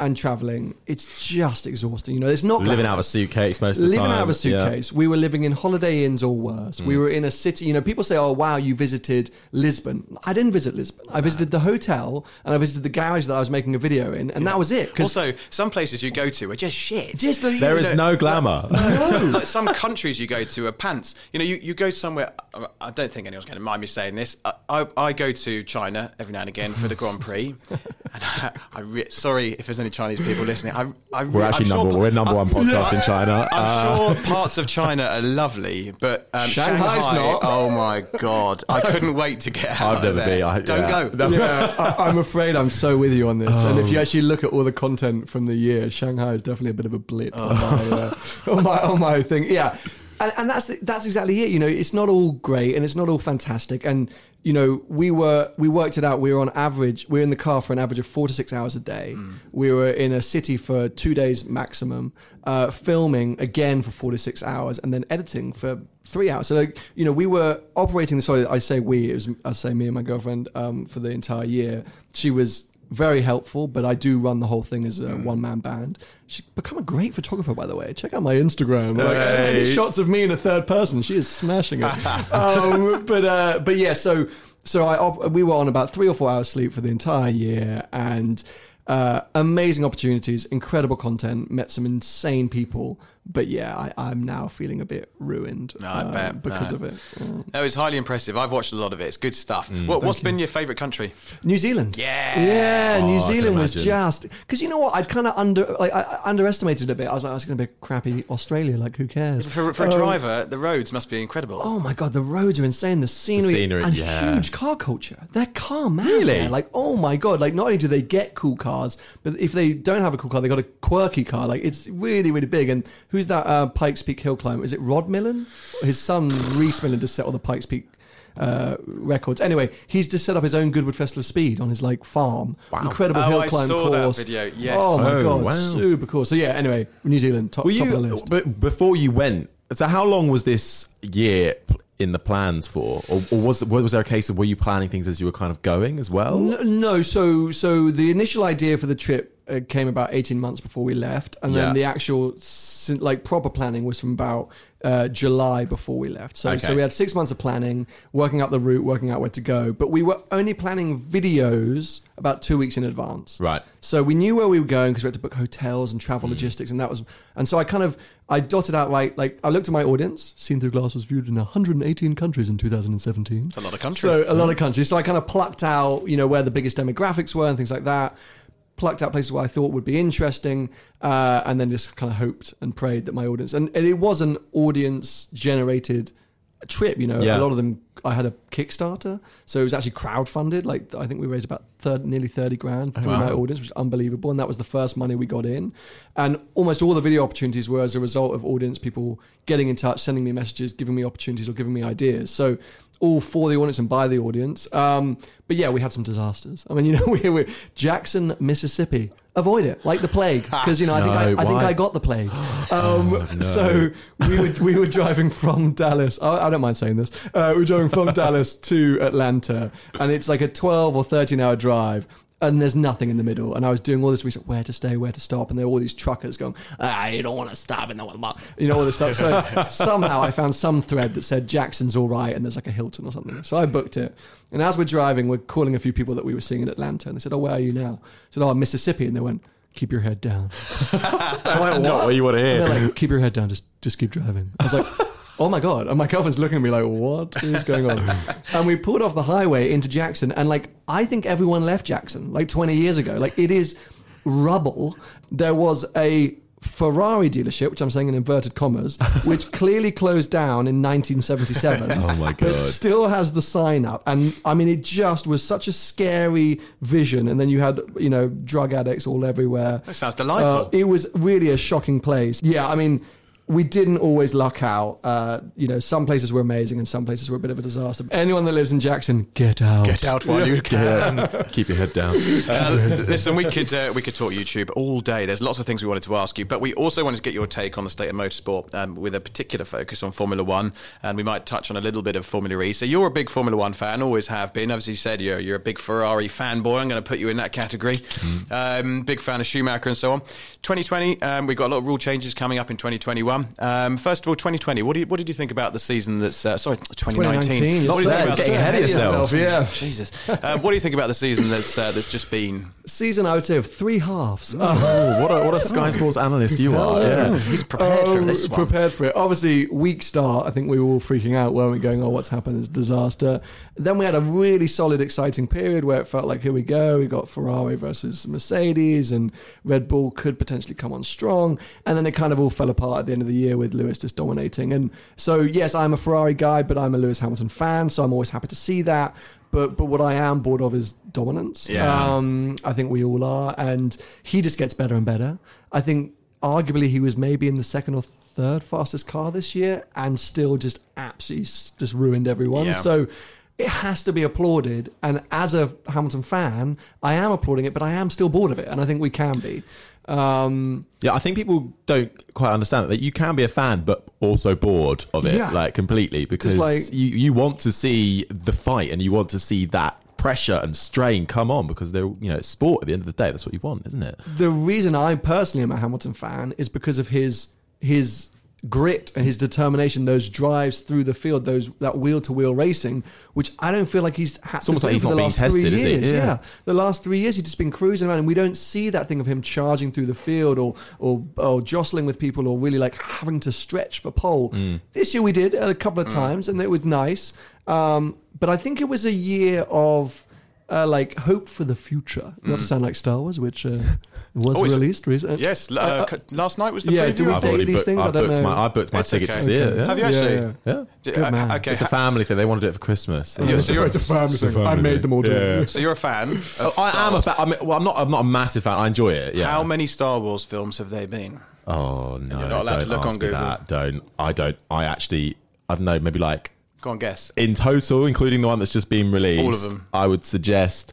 and traveling, it's just exhausting. You know, it's not living glamorous out of a suitcase most of the living time. Living out of a Yeah. suitcase. We were living in holiday inns or worse. Mm. We were in a city. You know, people say, "Oh, wow, you visited Lisbon." I didn't visit Lisbon. I visited the hotel and I visited the garage that I was making a video in, and that was it. Also, some places you go to are just shit. just a- There you is know, no glamour. like some countries you go to are pants. You know, you, you go somewhere. I don't think anyone's going to mind me saying this. I, I, I go to China every now and again for the Grand Prix. and I, I re- sorry if there's any Chinese people listening. I, I We're actually I'm number sure, we're number one podcast in China. I'm Uh, sure parts of China are lovely, but um, Shanghai's Shanghai, not. Oh my god, I couldn't wait to get out I've of never there. been. I- Don't yeah. go. No. yeah, I, I'm afraid I'm so with you on this. And if you Oh. actually look at all the content from the year, Shanghai is definitely a bit of a blip on, my, uh, on my on my thing. Yeah, and, and that's the, that's exactly it. You know, it's not all great and it's not all fantastic. And you know, we were we worked it out. We were on average. We were in the car for an average of four to six hours a day. We were in a city for two days maximum, uh, filming again for four to six hours, and then editing for three hours. So, like, you know, we were operating. Sorry, I say we. It was I say me and my girlfriend um, for the entire year. She was very helpful. But I do run the whole thing as a Mm. one man band. She's become a great photographer, by the way. Check out my Instagram. Like, Hey. shots of me in a third person. She is smashing it. um, but uh, but yeah, so so I op- we were on about three or four hours sleep for the entire year, and uh, amazing opportunities, incredible content, met some insane people. But yeah, I, I'm now feeling a bit ruined No, I uh, bet. because No. of it. Uh, That was highly impressive. I've watched a lot of it. It's good stuff. what, what's been your favourite country? New Zealand. Yeah. Yeah, Oh, New Zealand was just because you know what I'd kind of under like I, I underestimated it a bit. I was like, I was going to be a crappy Australia. Like, who cares? For, for a Um, driver, the roads must be incredible. Oh my god, the roads are insane. The scenery, scenery, and yeah. huge car culture. They're car mad. Really? there. Like, oh my god! Like, not only do they get cool cars, but if they don't have a cool car, they got a quirky car. Like, it's really, really big. And who's that uh, Pikes Peak hill climber? Is it Rod Millen? His son Rhys Millen just set all the Pikes Peak. Uh, records. Anyway, he's just set up his own Goodwood Festival of Speed on his like farm. Incredible Oh, hill I climb saw that course. video, yes. Oh my Oh, god, wow. super cool. So yeah. Anyway, New Zealand top, Were top of the list. but before you went, so how long was this year in the plans for, or, or was was there a case of were you planning things as you were kind of going as well? N- No, so so the initial idea for the trip uh, came about eighteen months before we left, and then Yeah. the actual like proper planning was from about uh, July before we left. So so Okay. we had six months of planning, working out the route, working out where to go, but we were only planning videos about two weeks in advance. Right. So we knew where we were going because we had to book hotels and travel logistics, and that was. And so I kind of I dotted out like like I looked at my audience. Seen Through Glass was viewed in 118 countries in 2017. It's a lot of countries. So a lot of countries. So I kind of plucked out, you know, where the biggest demographics were and things like that. Plucked out places where I thought would be interesting, uh, and then just kind of hoped and prayed that my audience and, and it was an audience generated trip. You know, Yeah. a lot of them. I had a Kickstarter, so it was actually crowdfunded. Like I think we raised about third, nearly thirty grand through my audience, which is unbelievable. And that was the first money we got in. And almost all the video opportunities were as a result of audience people getting in touch, sending me messages, giving me opportunities, or giving me ideas. So all for the audience and by the audience. Um, but yeah, we had some disasters. I mean, you know, we were Jackson, Mississippi. Avoid it like the plague because you know I think I, I think? I got the plague. Um, So we were we were driving from Dallas. I, I don't mind saying this. Uh, we were driving from Dallas to Atlanta, and it's like a twelve or thirteen hour drive. And there's nothing in the middle. And I was doing all this research, where to stay, where to stop. And there were all these truckers going, ah, you don't want to stop in the one You know, all this stuff. So somehow I found some thread that said Jackson's all right and there's like a Hilton or something. So I booked it. And as we're driving, we're calling a few people that we were seeing in Atlanta. And they said, oh, where are you now? I said, oh, I'm Mississippi. And they went, keep your head down. I'm like, Not what you want to and hear. they're like, keep your head down, just just keep driving. I was like, oh my god. And my girlfriend's looking at me like, what is going on? and we pulled off the highway into Jackson, and like I think everyone left Jackson like 20 years ago. Like it is rubble. There was a Ferrari dealership, which I'm saying in inverted commas, which clearly closed down in 1977. Oh my But God. still has the sign up. And I mean, it just was such a scary vision. And then you had, you know, drug addicts all everywhere. That sounds delightful. Uh, it was really a shocking place. Yeah, I mean, we didn't always luck out. Uh, you know, some places were amazing and some places were a bit of a disaster. Anyone that lives in Jackson, get out. Get out while you can. Keep your head down. Uh, listen, we could uh, we could talk YouTube all day. There's lots of things we wanted to ask you, but we also wanted to get your take on the state of motorsport um, with a particular focus on Formula One, and we might touch on a little bit of Formula E. So you're a big Formula One fan, always have been. As you said, you're you're a big Ferrari fanboy. I'm going to put you in that category. Um, big fan of Schumacher and so on. 2020, um, we've got a lot of rule changes coming up in 2021. Um, first of all, 2020. What do you, what did you think about the season that's uh, sorry 2019? 2019, What do you think about getting ahead of yourself. Yeah. Jesus. Uh, what do you think about the season that's uh, that's just been? Season, I would say, of three halves. Oh, what a what a Sky Sports analyst you are. Yeah. He's prepared for Oh, this one. Prepared for it. Obviously, week start. I think we were all freaking out, weren't we? Going, oh, what's happened It's disaster. Then we had a really solid, exciting period where it felt like, here we go. We got Ferrari versus Mercedes, and Red Bull could potentially come on strong. And then it kind of all fell apart at the end of the year with Lewis just dominating. And so, yes, I'm a Ferrari guy, but I'm a Lewis Hamilton fan, so I'm always happy to see that. But but what I am bored of is dominance. Yeah. Um, I think we all are, and he just gets better and better. I think arguably he was maybe in the second or third fastest car this year, and still just absolutely just ruined everyone. Yeah. So it has to be applauded. And as a Hamilton fan, I am applauding it, but I am still bored of it, and I think we can be. Um, Yeah, I think people don't quite understand that you can be a fan, but also bored of it, Yeah. like completely, because like- you, you want to see the fight and you want to see that pressure and strain come on because they're you know it's sport at the end of the day. That's what you want, isn't it? the reason I personally am a Hamilton fan is because of his his grit and his determination, those drives through the field, those that wheel to wheel racing, which I don't feel like he's had It's to almost do like he's for not the being last three tested, is he? years. Yeah. the last three years he's just been cruising around, and we don't see that thing of him charging through the field or or, or jostling with people or really like having to stretch for pole. Mm. This year we did a couple of times, and it was nice. Um, but I think it was a year of. Uh, like hope for the future. Not to sound like Star Wars, which uh, was Oh, released recently. Yes, l- uh, c- last night was the yeah, preview. do we I've date already these booked, things? I I don't booked know. my I booked my It's ticket okay. to see it. Yeah. Have you actually? Yeah, Yeah. D- Good uh, man. Okay. It's a family thing. They want to do it for Christmas. Yeah, so you're, a family. I made them all do it. so you're a fan. Oh, I am a fan. I mean, well, I'm not. I'm not a massive fan. I enjoy it. Yeah. How many Star Wars films have they been? Oh no! You're not allowed to don't look on ask me Google. That. Don't. I don't. I actually. I don't know. Maybe like Go on, guess. in total, including the one that's just been released. All of them. I would suggest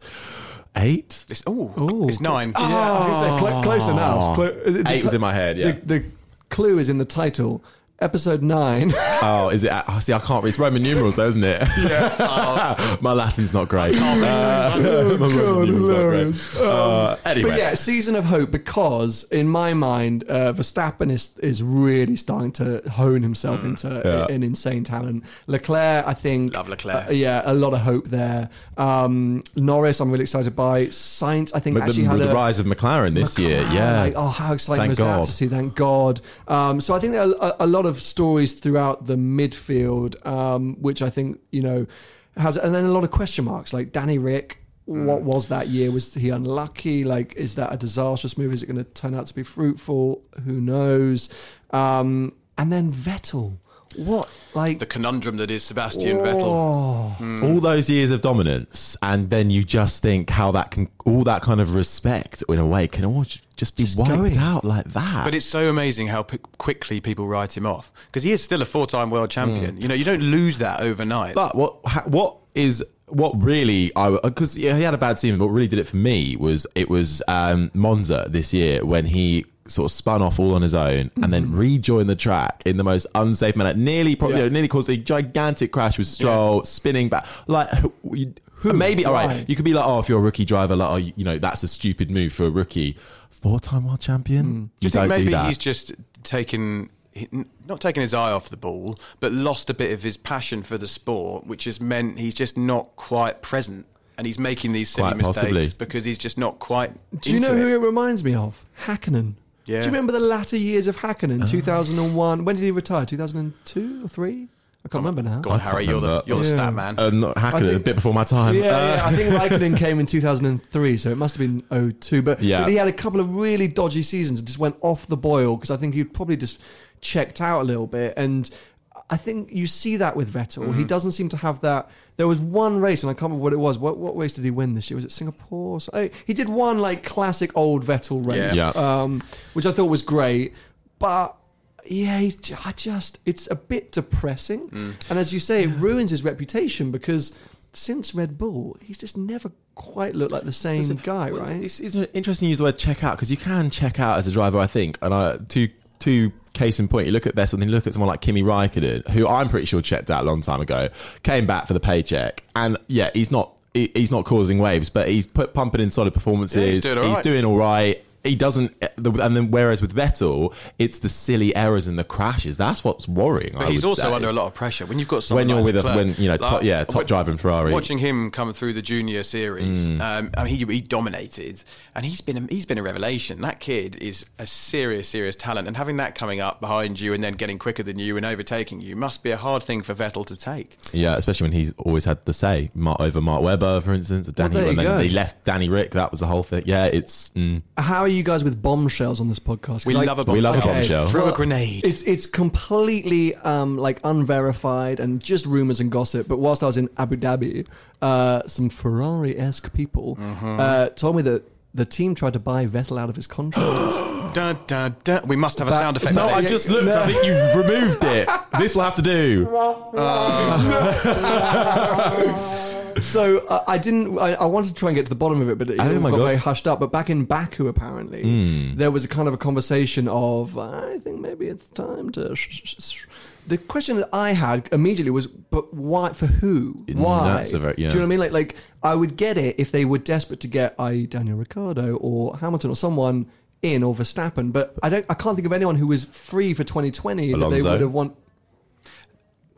eight. It's, ooh, Ooh. it's nine. Yeah, I was gonna say, cl- close enough. Ah. Clo- the Eight was in my head, yeah. The, the clue is in the title. Episode nine. Oh, is it? Oh, see, I can't read. It's Roman numerals, though, isn't it? Yeah. my Latin's not great. Uh, my Roman numerals not great. Uh, anyway, But yeah, season of hope because in my mind, uh, Verstappen is is really starting to hone himself into Yeah. an insane talent. Leclerc, I think, Love Leclerc. uh, yeah, a lot of hope there. Um, Norris, I'm really excited by. Sainz, I think But actually the, had the a, rise of McLaren this year, yeah. like, oh, how exciting Thank was God. that to see? Thank God. Um, so I think there are a, a lot of stories throughout the midfield, um, which I think you know has, and then a lot of question marks like Danny Rick. Mm. What was that year? Was he unlucky? Like, is that a disastrous move? Is it going to turn out to be fruitful? Who knows? Um, and then Vettel. What like The conundrum that is Sebastian Vettel. Oh, all those years of dominance, and then you just think how that can, all that kind of respect in a way, can all just be Just wiped going. out like that. But it's so amazing how p- quickly people write him off because he is still a four-time world champion. You know, you don't lose that overnight. But what ha- what is what really I because yeah, he had a bad season. But what really did it for me was it was um, Monza this year when he sort of spun off all on his own and then mm-hmm. rejoined the track in the most unsafe manner. Nearly probably Yeah. you know, nearly caused a gigantic crash with Stroll spinning back. Like who, you- maybe all Why? right, you could be like, oh, if you're a rookie driver, like oh, you you know that's a stupid move for a rookie. Four-time world champion. Mm. do You you think don't do that. he's just taken, not taken his eye off the ball, but lost a bit of his passion for the sport, which has meant he's just not quite present. And he's making these silly mistakes because he's just not quite. Do you know it. who it reminds me of? Hakkinen. Yeah. Do you remember the latter years of Uh. Hakkinen? 2001. When did he retire? 2002 or 3? I can't remember now. Go on, I Harry. You're the you're the stat man. uh, not hacking it a think- bit before my time. Yeah, Uh, yeah, I think Raikkonen came in 2003, so it must have been 02. But, Yeah. but he had a couple of really dodgy seasons and just went off the boil because I think he'd probably just checked out a little bit. And I think you see that with Vettel. Mm-hmm. He doesn't seem to have that. There was one race, and I can't remember what it was. What, what race did he win this year? Was it Singapore? So, he did one like classic old Vettel race, Yeah. Yeah. Um, which I thought was great. But yeah, he's, I just it's a bit depressing, Mm. and as you say, it ruins his reputation because since Red Bull, he's just never quite looked like the same Listen, guy, well, right? It's, it's interesting to use the word check out because you can check out as a driver, I think. And I, two, two case in point, you look at this and then you look at someone like Kimi Raikkonen, who I'm pretty sure checked out a long time ago, came back for the paycheck. And yeah, he's not. he- He's not causing waves, but he's put pumping in solid performances. Yeah, he's doing all right. doing all right. He doesn't, and then whereas with Vettel, it's the silly errors and the crashes. That's what's worrying. But I he's would also say. under a lot of pressure when you've got someone When you're like with a- when, you know, top- yeah, top what- driver in Ferrari. Watching him come through the junior series, Mm. um, I mean, he, he dominated, and he's been a, he's been a revelation. That kid is a serious, serious talent, and having that coming up behind you and then getting quicker than you and overtaking you must be a hard thing for Vettel to take. Yeah, especially when he's always had the say Mark, over Mark Webber, for instance. Danny, there you and then go. he left Danny Rick. That was the whole thing. Yeah, it's mm, How are you guys with bombshells on this podcast. We I- love a We love a bombshell. bombshell. Throw a grenade. It's it's completely um, like unverified and just rumors and gossip. But whilst I was in Abu Dhabi, uh, some Ferrari esque people Mm-hmm. uh, told me that the team tried to buy Vettel out of his contract. Dun, dun, dun. We must have a That- sound effect. no, for I this. just looked. I think you've removed it. This will have to do. so uh, I didn't. I, I wanted to try and get to the bottom of it, but it Oh got God. very hushed up. But back in Baku, apparently, Hmm. there was a kind of a conversation of, I think maybe it's time to. The question that I had immediately was, but why? For who? Mm, Why? very- yeah. Do you know what I mean? Like, like I would get it if they were desperate to get, i.e., Daniel Ricciardo or Hamilton or someone in or Verstappen. But I don't. I can't think of anyone who was free for 2020 that they would have want.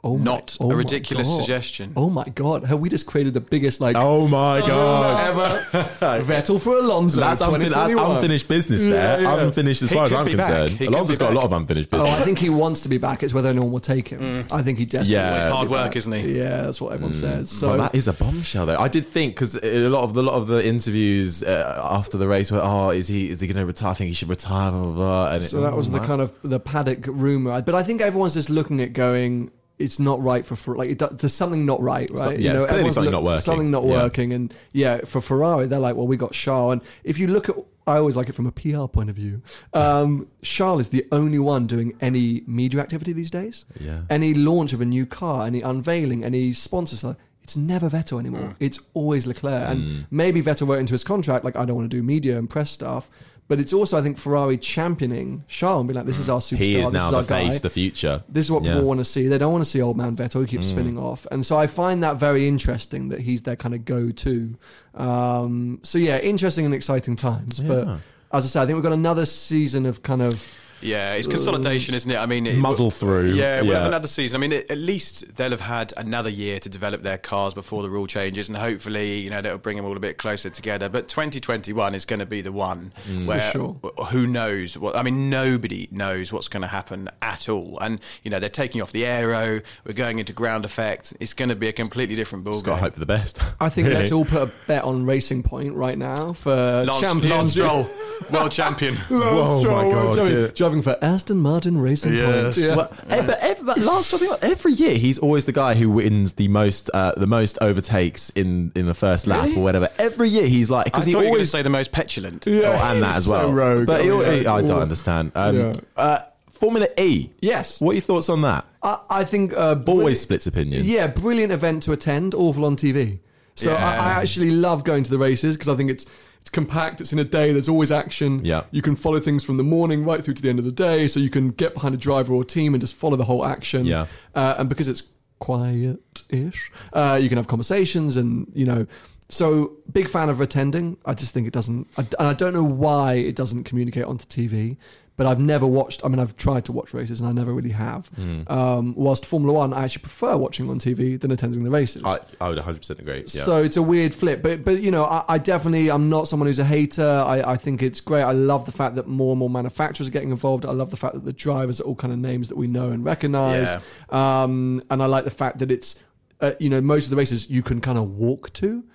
Oh Not a oh my ridiculous God. suggestion. Oh my god! Have we just created the biggest like Oh my god. ever Vettel for Alonso? That's, unfin- that's unfinished business there. Yeah, yeah. Unfinished as He far as I'm concerned. Alonso's Alonso's be got a lot of unfinished business. Oh. I think he wants to be back. It's whether anyone will take him. Mm. I think he desperately Yeah. wants to It's hard be work, back. isn't he? Yeah, that's what everyone mm. says. So Well, that is a bombshell, though. I did think because a lot of the lot of the interviews uh, after the race were, "Oh, is he is he going to retire? I think he should retire." Blah blah. blah. And So that was the mm. kind of the paddock rumor. But I think everyone's just looking at going. It's not right for like it, there's something not right, right? not- yeah, clearly everyone's something not working. Something not Yeah. working, and yeah, for Ferrari, they're like, well, we got Charles, and if you look at, I always like it from a PR point of view. Um, Charles is the only one doing any media activity these days. Yeah. Any launch of a new car, any unveiling, any sponsors. like, It's never Vettel anymore. It's always Leclerc, and maybe Vettel wrote into his contract like, I don't want to do media and press stuff. But it's also, I think, Ferrari championing Charles and being like, "This is our superstar. he is this now is the our guy. face, the future. This is what Yeah. people want to see. They don't want to see old man Vettel who keeps spinning off. And so I find that very interesting that he's their kind of go to. Um, so yeah, interesting and exciting times. But as I said, I think we've got another season of kind of Yeah, it's consolidation, isn't it? I mean, it, Muddle through. Yeah, we'll have another season. I mean, at least they'll have had another year to develop their cars before the rule changes, and hopefully, you know, that'll bring them all a bit closer together. But 2021 is going to be the one mm. where sure. who knows what? I mean, nobody knows what's going to happen at all. And you know, they're taking off the aero. We're going into ground effect. It's going to be a completely different ball Just got to hope for the best. I think Really. let's all put a bet on Racing Point right now for Lance, champions. Lance Stroll, world champion. Whoa, oh Stroll, my God, champion, yeah. Driving for Aston Martin Racing Yes. Point. Yeah. Well, eh, but every, but last every year he's always the guy who wins the most uh, the most overtakes in in the first lap Really? or whatever. Every year he's like because thought he you were always say the most petulant. oh, and that as so well. rogue. But he, Oh, yeah. he- I don't understand. Um, Yeah. uh, Formula E. Yes. What are your thoughts on that? I, I think uh, Always splits opinion. Yeah, brilliant event to attend, awful on TV. So I, I actually love going to the races because I think it's it's compact. It's in a day. There's always action. Yeah. you can follow things from the morning right through to the end of the day. So you can get behind a driver or team and just follow the whole action. Yeah. uh, and because it's quiet-ish, uh, you can have conversations and you know. So big fan of attending. I just think it doesn't, I, and I don't know why it doesn't communicate onto TV. But I've never watched. I mean, I've tried to watch races, and I never really have. Hmm. Um, whilst Formula One, I actually prefer watching on TV than attending the races. I, I would 100 percent agree. Yeah. So it's a weird flip, but but you know, I, I definitely I'm not someone who's a hater. I, I think it's great. I love the fact that more and more manufacturers are getting involved. I love the fact that the drivers are all kind of names that we know and recognize. Um, and I like the fact that it's uh, you know most of the races you can kind of walk to.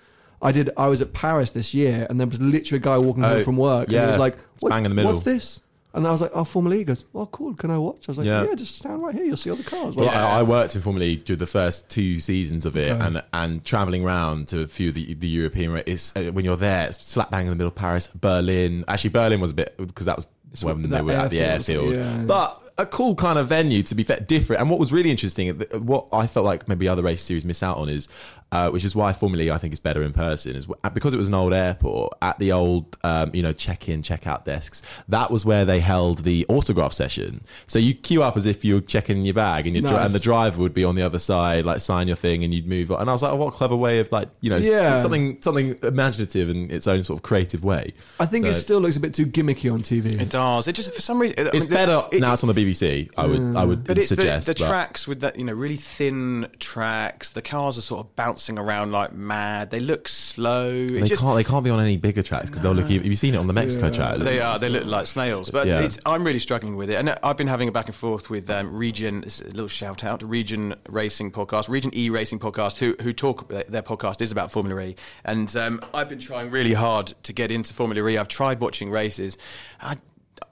I did. I was at Paris this year, and there was literally a guy walking Oh, home from work, and yeah. he was like, It's bang in the middle. What's this?" And I was like, "Oh, Formula E." He goes, "Oh, cool. Can I watch?" I was like, Yeah. "Yeah, just stand right here. You'll see all the cars." Like, I, I worked in Formula E during the first two seasons of it, and and traveling around to a few of the, the European races. Uh, when you're there, it's slap bang in the middle of Paris, Berlin. Actually, Berlin was a bit because that was when that they were at the airfield, airfield. yeah. But a cool kind of venue to be fair, different. And what was really interesting, uh, what I felt like maybe other race series miss out on is, uh, which is why Formula E I think is better in person, is because it was an old airport at the old um, you know check in check out desks. That was where they held the autograph session. So you queue up as if you're checking your bag, and, your dri- Nice. and the driver would be on the other side, like sign your thing, and you'd move on. And I was like, oh, what a clever way of like you know Yeah. something something imaginative in its own sort of creative way. I think it still looks a bit too gimmicky on TV. It does. It just for some reason I It's mean, better it- now. It's on the BBC. I would. I would But it's the, suggest the but- tracks with that, you know, really thin tracks. The cars are sort of bouncing around like mad. They look slow. It They just, can't. They can't be on any bigger tracks because they'll look. Have you seen it on the Mexico track? It They are. They look like snails. But Yeah. it's, I'm really struggling with it. And I've been having a back and forth with um, Region. this is A little shout out to Region Racing Podcast, Region E Racing Podcast, who who talk. Their podcast is about Formula E, and um, I've been trying really hard to get into Formula E. I've tried watching races. I,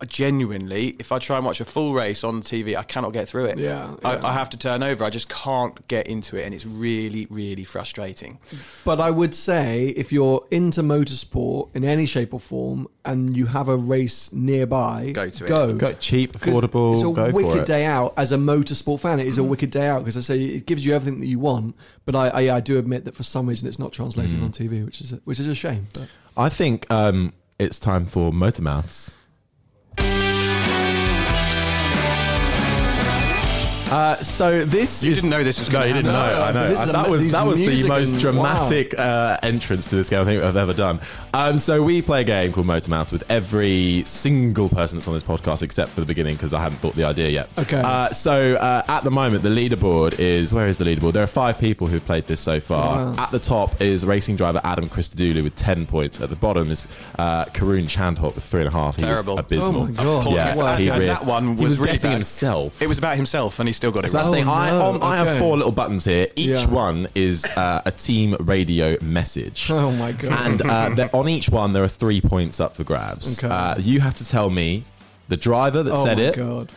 genuinely, if I try and watch a full race on TV, I cannot get through it. Yeah, I, yeah. I have to turn over. I just can't get into it, and it's really, really frustrating. But I would say if you're into motorsport in any shape or form and you have a race nearby, Go to it. Go. Go cheap, 'Cause affordable. It's a go for wicked it. day out as a motorsport fan. It is a wicked day out because I say it gives you everything that you want. But I, I, I do admit that for some reason it's not translated Mm. on TV, which is a, which is a shame. But I think um, it's time for motor Uh, so this You is didn't know this was no, gonna you didn't happen. know. I know. this is a- that was these that was the music most and- dramatic uh, entrance to this game I think I've ever done. Um, so we play a game called Motor Mouth with every single person that's on this podcast except for the beginning because I hadn't thought the idea yet. Okay. Uh, so uh, at the moment the leaderboard is where is the leaderboard? There are five people who've played this so far. Wow. At the top is racing driver Adam Christodoulou with ten points. At the bottom is uh, Karun Chandhok with three and a half. He was Terrible. abysmal. Oh my God. Yeah, Wow. he and really- that one he was, was really guessing bad. himself. It was about himself, and he still got it So that's the thing. I, no. on, I have Okay. four little buttons here. Each Yeah. one is uh, a team radio message. Oh my God. And uh, there- on each one, there are three points up for grabs. Okay. Uh, you have to tell me the driver that oh said my it, god.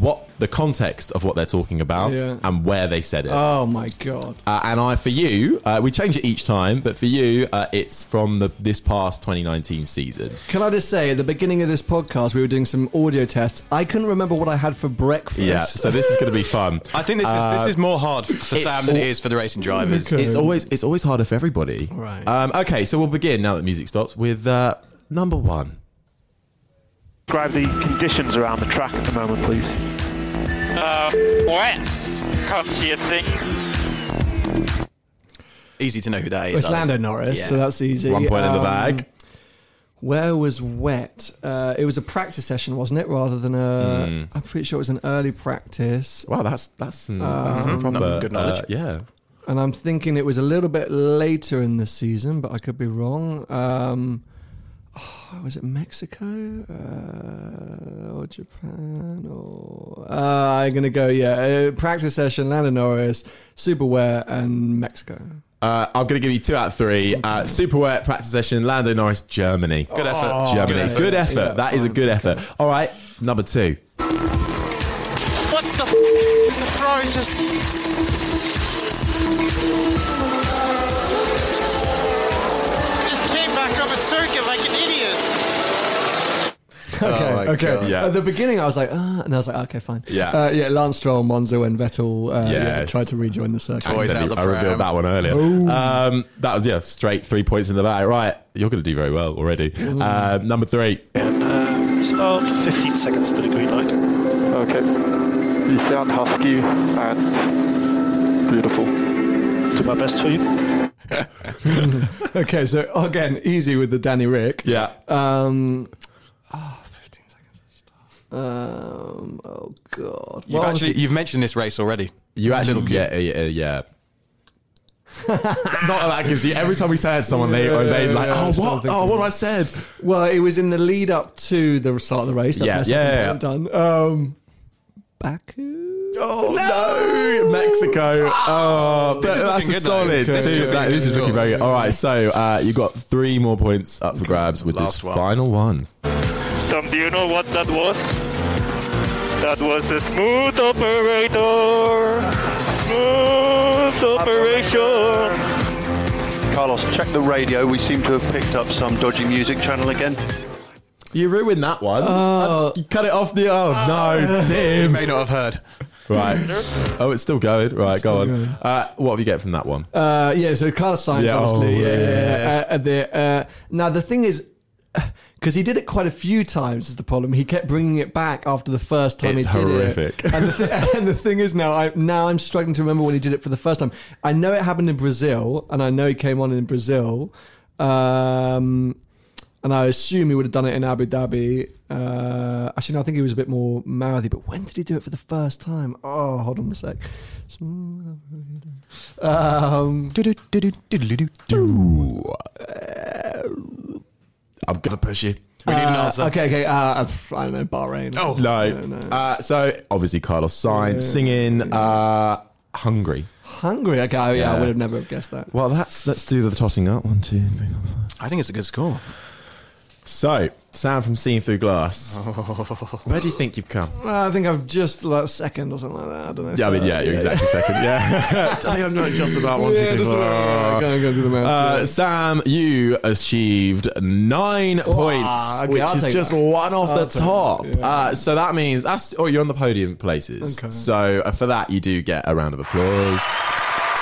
What the context of what they're talking about, Yeah. and where they said it. Oh my god. Uh, and I, for you, uh, we change it each time, but for you, uh, it's from the this past 2019 season. Can I just say, at the beginning of this podcast, we were doing some audio tests. I couldn't remember what I had for breakfast. Yeah, so this is going to be fun. I think this is this is more hard for Sam than all- it is for the racing drivers. Okay. It's always it's always harder for everybody. Right. Um, okay, so we'll begin now that music stops with uh, number one. Describe the conditions around the track at the moment, please. Uh, wet. Can't see a thing. Easy to know who that is. It's I think. Lando Norris, Yeah. so that's easy. One point in the Um, bag. Where was wet? Uh, it was a practice session, wasn't it? Rather than a. Hmm. am pretty sure it was an early practice. Wow, that's that's, some- that's some Um, proper good knowledge. uh, yeah. And I'm thinking it was a little bit later in the season, but I could be wrong. Um, oh, was it Mexico uh, or Japan? Or uh, I'm gonna go. Yeah, uh, practice session. Lando Norris, Superwear, and Mexico. Uh, I'm going to give you two out of three. Uh, super wet practice session. Lando Norris, Germany. Good effort. Germany. Good effort. Yeah, that is a fine. good effort. All right, number two. What the f- The Ferrari just... Okay, my okay. God. Yeah. At the beginning, I was like, ah, and I was like, okay, fine. Yeah. uh, yeah. Lance Stroll, Monza, and Vettel uh, yeah, Yes. tried to rejoin the circuit. Toys out the I revealed that one earlier. Um, that was yeah, straight three points in the bag. Right, you're going to do very well already. Uh, number three. And uh, it's about 15 seconds to the green light. Okay. You sound husky and beautiful. Do my best for you. Okay, so again, easy with the Danny Rick. Yeah. Um, oh, 15 seconds to start. Um, oh god. You've Well, actually you've mentioned this race already. You actually, Little yeah, yeah, yeah. Not that that gives you every time we say it to someone, they or they like, Yeah, oh what, oh what I said? Well, it was in the lead up to the start of the race. That's Yeah, my second yeah, point done. Um, Baku. Oh no, Mexico. Oh, but that's a good, though. solid. This is looking That- this is looking very good. All right, so uh, you got three more points up for grabs with Last this one. final one. Tom, do you know what that was? That was the smooth operator. Smooth operation. Carlos, check the radio. We seem to have picked up some dodgy music channel again. You ruined that one. you cut it off the. Oh no, Tim. You may not have heard. Right. Oh, it's still going. Right, go on. going. Uh, what have you get from that one? Uh, yeah, so Carlos Sainz, Yeah, obviously. oh, yeah, yeah, yes. yeah. Uh, the, uh, now, the thing is, because he did it quite a few times, is the problem. He kept bringing it back after the first time It's he did horrific. it. And the, th- and the thing is, now, I, now I'm struggling to remember when he did it for the first time. I know it happened in Brazil, and I know he came on in Brazil. Um, and I assume he would have done it in Abu Dhabi. Uh, actually, no, I think he was a bit more mouthy. But when did he do it for the first time? Oh, hold on a sec. Um, I'm gonna push you. We need an uh, answer. Okay, okay. Uh, I don't know, Bahrain. Oh. No. No, no. Uh, so obviously Carlos Sainz singing uh, "Hungry." Hungary. Okay, oh, yeah, I Yeah. would have never guessed that. Well, that's let's do the tossing up. One, two, three, four, five. I think it's a good score. So, Sam from Seeing Through Glass. Where do you think you've come? I think I've just like second or something like that. I don't know. Yeah, I mean, yeah, you're exactly second. Yeah. I think I'm not just about one, two, Yeah, three, just four. about- go, go do the maths. Uh, yeah. Sam, you achieved nine points, okay, which I'll is take just that. one off the top. yeah. uh, so that means that's oh, you're on the podium places. Okay. So uh, for that, you do get a round of applause.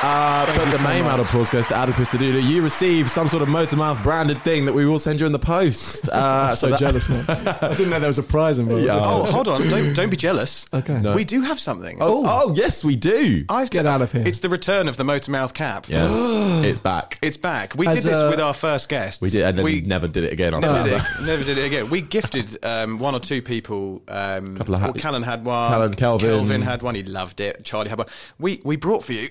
Uh, but the so main round of much. applause goes to Adam Christodoulou. You receive some sort of Motormouth branded thing that we will send you in the post. Uh, I'm so that- jealous now. I didn't know there was a prize involved. Yeah. Oh, hold on! Don't don't be jealous. Okay. No. We do have something. Oh, oh, yes, we do. I've Get out of here. It's the return of the Motormouth cap. Yes, it's back. It's back. We As did this a- with our first guest. We did, and then we never did it again. after Never did it. Never did it again. We gifted um, one or two people. Um, Couple of ha- well, Callan had one. Callan, Kelvin. Kelvin had one. He loved it. Charlie had one. We we brought for you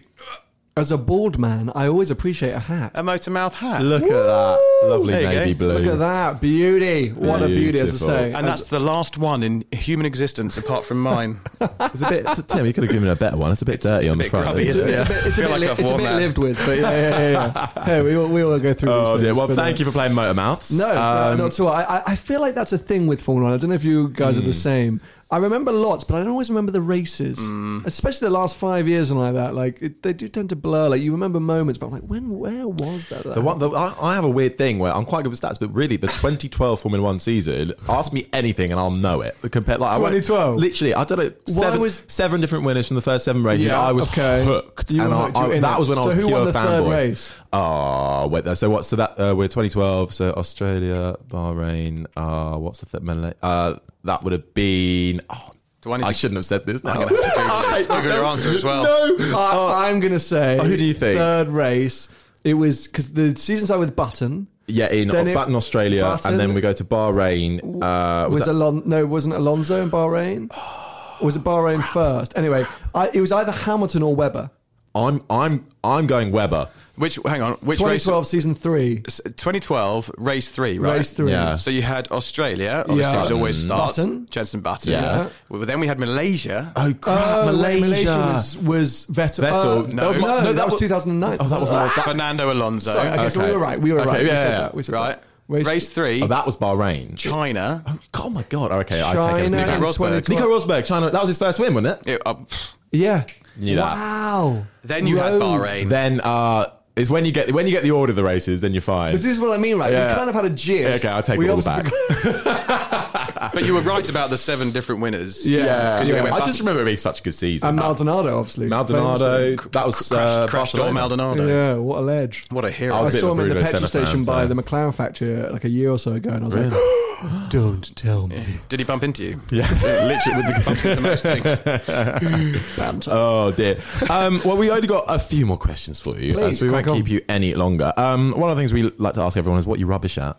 As a bald man, I always appreciate a hat. a motor mouth hat. Look at that lovely There you navy go. blue. Look at that beauty! What a beauty, as I Beautiful. say. and that's the last one in human existence apart from mine. It's a bit. Tim, you could have given it a better one. It's a bit dirty it's on a the bit front. grubby, isn't isn't it? it? it's a bit, it's a Feel bit, like li- I've it's a worn bit that. lived with, but yeah, yeah, yeah. yeah. hey, we all, we all go through. Oh these dear. things, Well, but, thank uh, you for playing Motor Mouths. No, no, Um, not at all. I, I- I feel like that's a thing with Formula One. I don't know if you guys Hmm. are the same. I remember lots, but I don't always remember the races, Hmm. especially the last five years and like that. Like it, they do tend to blur. Like you remember moments, but I'm like, when, where was that? The one, the, I, I have a weird thing where I'm quite good with stats, but really, the 2012 Formula One season, ask me anything and I'll know it. Compared, like I won't- 2012? literally, I don't know, seven, was- seven different winners from the first seven races. Yeah, I was okay. hooked, You and I- I- that was when I was who pure won the third fanboy. race? Oh, wait, so what? So that uh, we're 2012. So Australia, Bahrain. Uh, what's the third? Malay- Uh, that would have been. Oh, Do I I shouldn't have said this. Now. I'm gonna have to Google your answer as well. No, I, I'm going to say. Oh, who do you think? Third race. It was because the season started with Button. Yeah, in Then it- Button, Australia, Button- and then we go to Bahrain. Uh, was was that- Alon- no, wasn't Alonso in Bahrain? Or was it Bahrain first? Anyway, I, it was either Hamilton or Webber. I'm I'm I'm going Webber. Which hang on, which race? 2012 season three. 2012 race three, right? Race three. Yeah. So you had Australia, obviously Yeah. it was always starts. Button. Jensen Button. Yeah. Well, then we had Malaysia. Oh crap, Oh, wait, Malaysia. was, was Vettel. Vettel. Uh, That was no, no, no, that, that was was- 2009. Oh, that wasn't Ah, like that. Fernando Alonso. Sorry, okay, so we were right. We were Okay, right. We yeah, said yeah. that. We said right. that. Race, Race three. Oh, that was Bahrain. China. Oh my god. Okay, I take it. in Nico, Rosberg. Nico Rosberg, China. That was his first win, wasn't it? It- uh, Yeah. Knew that. Wow. then you had Bahrain. Then uh, is when you get when you get the order of the races, then you're fine. This is what I mean, right? Yeah. We kind of had a jig. Yeah, okay, I'll take we it all back. but you were right about the seven different winners. Yeah. 'Cause you Yeah. I just remember it being such a good season. And Maldonado, obviously. Maldonado. That was uh, Crash Door Barcelona. Maldonado. Yeah, what a ledge. What a hero. I I, was a saw him in the petrol Senna station fan, by so- the McLaren factory uh, like a year or so ago, and I was like, "Don't tell me." Did he bump into you? Yeah, literally with the Bumps into most things. Oh dear. Um, well, we only got a few more questions for you, Please, so we won't crack on. keep you any longer. Um, one of the things we like to ask everyone is what you rubbish at.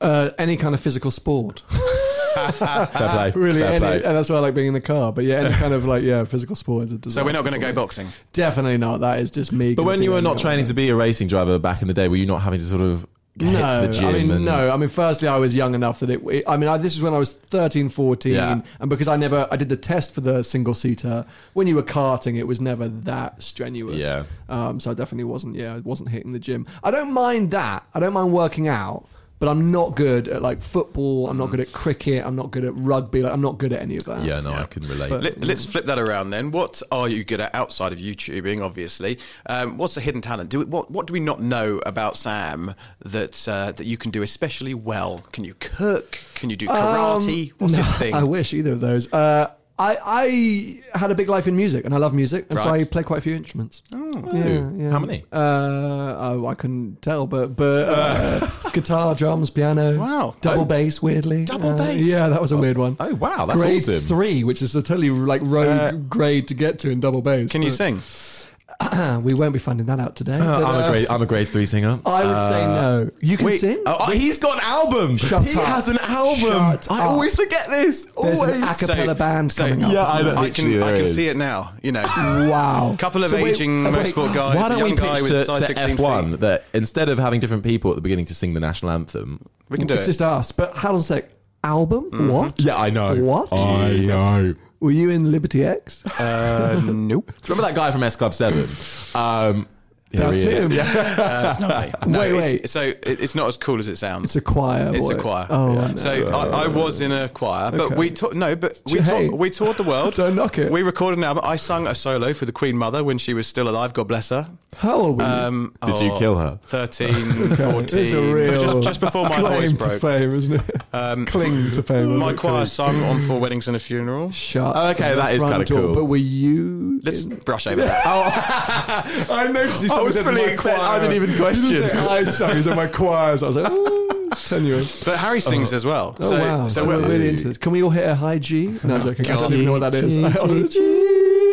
Uh, any kind of physical sport, Fair play. really. Fair Any, play. and that's why I like being in the car. But yeah, any kind of like yeah, physical sport is a So we're not going to go boxing. Definitely not. That is just me. But when you were not training to be a racing driver back in the day, were you not having to sort of get No, to the gym? I mean, and, no. I mean, firstly, I was young enough that it. it- I mean, I, this is when I was 13, 14, Yeah. and because I never, I did the test for the single seater. When you were karting, it was never that strenuous. Yeah. Um, so I definitely wasn't. Yeah, I wasn't hitting the gym. I don't mind that. I don't mind working out. But I'm not good at like football. I'm not good at cricket. I'm not good at rugby. Like I'm not good at any of that. Yeah, no, I can relate. But- Let, us flip that around then. What are you good at outside of YouTubing? Obviously, um, what's a hidden talent? Do we, what What do we not know about Sam that uh, that you can do especially well? Can you cook? Can you do karate? Um, what's no, your thing? I wish either of those. Uh, I I had a big life in music, and I love music, and so Right. I play quite a few instruments. Oh. yeah, yeah. How many? Uh, oh, I couldn't tell, but but uh, guitar, drums, piano. Wow. double Oh. bass. Weirdly, Double Uh, bass? Yeah, that was a weird one. Oh wow, that's grade awesome. three, which is a totally like rogue Uh, grade to get to in double bass. Can you but- sing? we won't be finding that out today. Uh, but, I'm a uh, grade. I'm a grade three singer. I would say Uh, no. You can Wait, sing. oh, he's got an album. Shut he up. has an album. Shut I up. always forget this. There's always. an a cappella band so- coming up. yeah, I. I can I can see it now. You know, Wow. A couple of So aging wait, motorsport guys. Why don't young we guy pitch with to, size to F1 feet. that instead of having different people at the beginning to sing the national anthem? We can do It's it. just us. But hold on a sec. Album? Mm-hmm. What? Yeah, I know. What? I know. Were you in Liberty X? Uh, nope. Remember that guy from S Club Seven? Um, That's he is. him. Uh, it's not me. No, Wait, it's- wait. So it- it's not as cool as it sounds. It's a choir. It's a boy. choir. Oh, I know. So I, I was in a choir, but Okay. we ta- no, but we Hey. ta- we toured the world. Don't knock it. We recorded an album. I sung a solo for the Queen Mother when she was still alive. God bless her. How old were you? Um, Did you oh, kill her? 13, 14. It's a real just, just before my claim voice to broke. fame, isn't it? Um, Cling to fame. my choir sung on Four Weddings and a Funeral. Shut. Oh, okay, the that is front kinda door. cool. But were you? Let's in- brush over that. I noticed. he I was said fully my expect- I didn't even He didn't question. say I sang. He said my choir. So I was like, oh, tenuous. But Harry sings as well. Oh so, wow! So, So, we're we're- really into this. Can we all hit a high G? No, I'm joking. I don't even know what that is.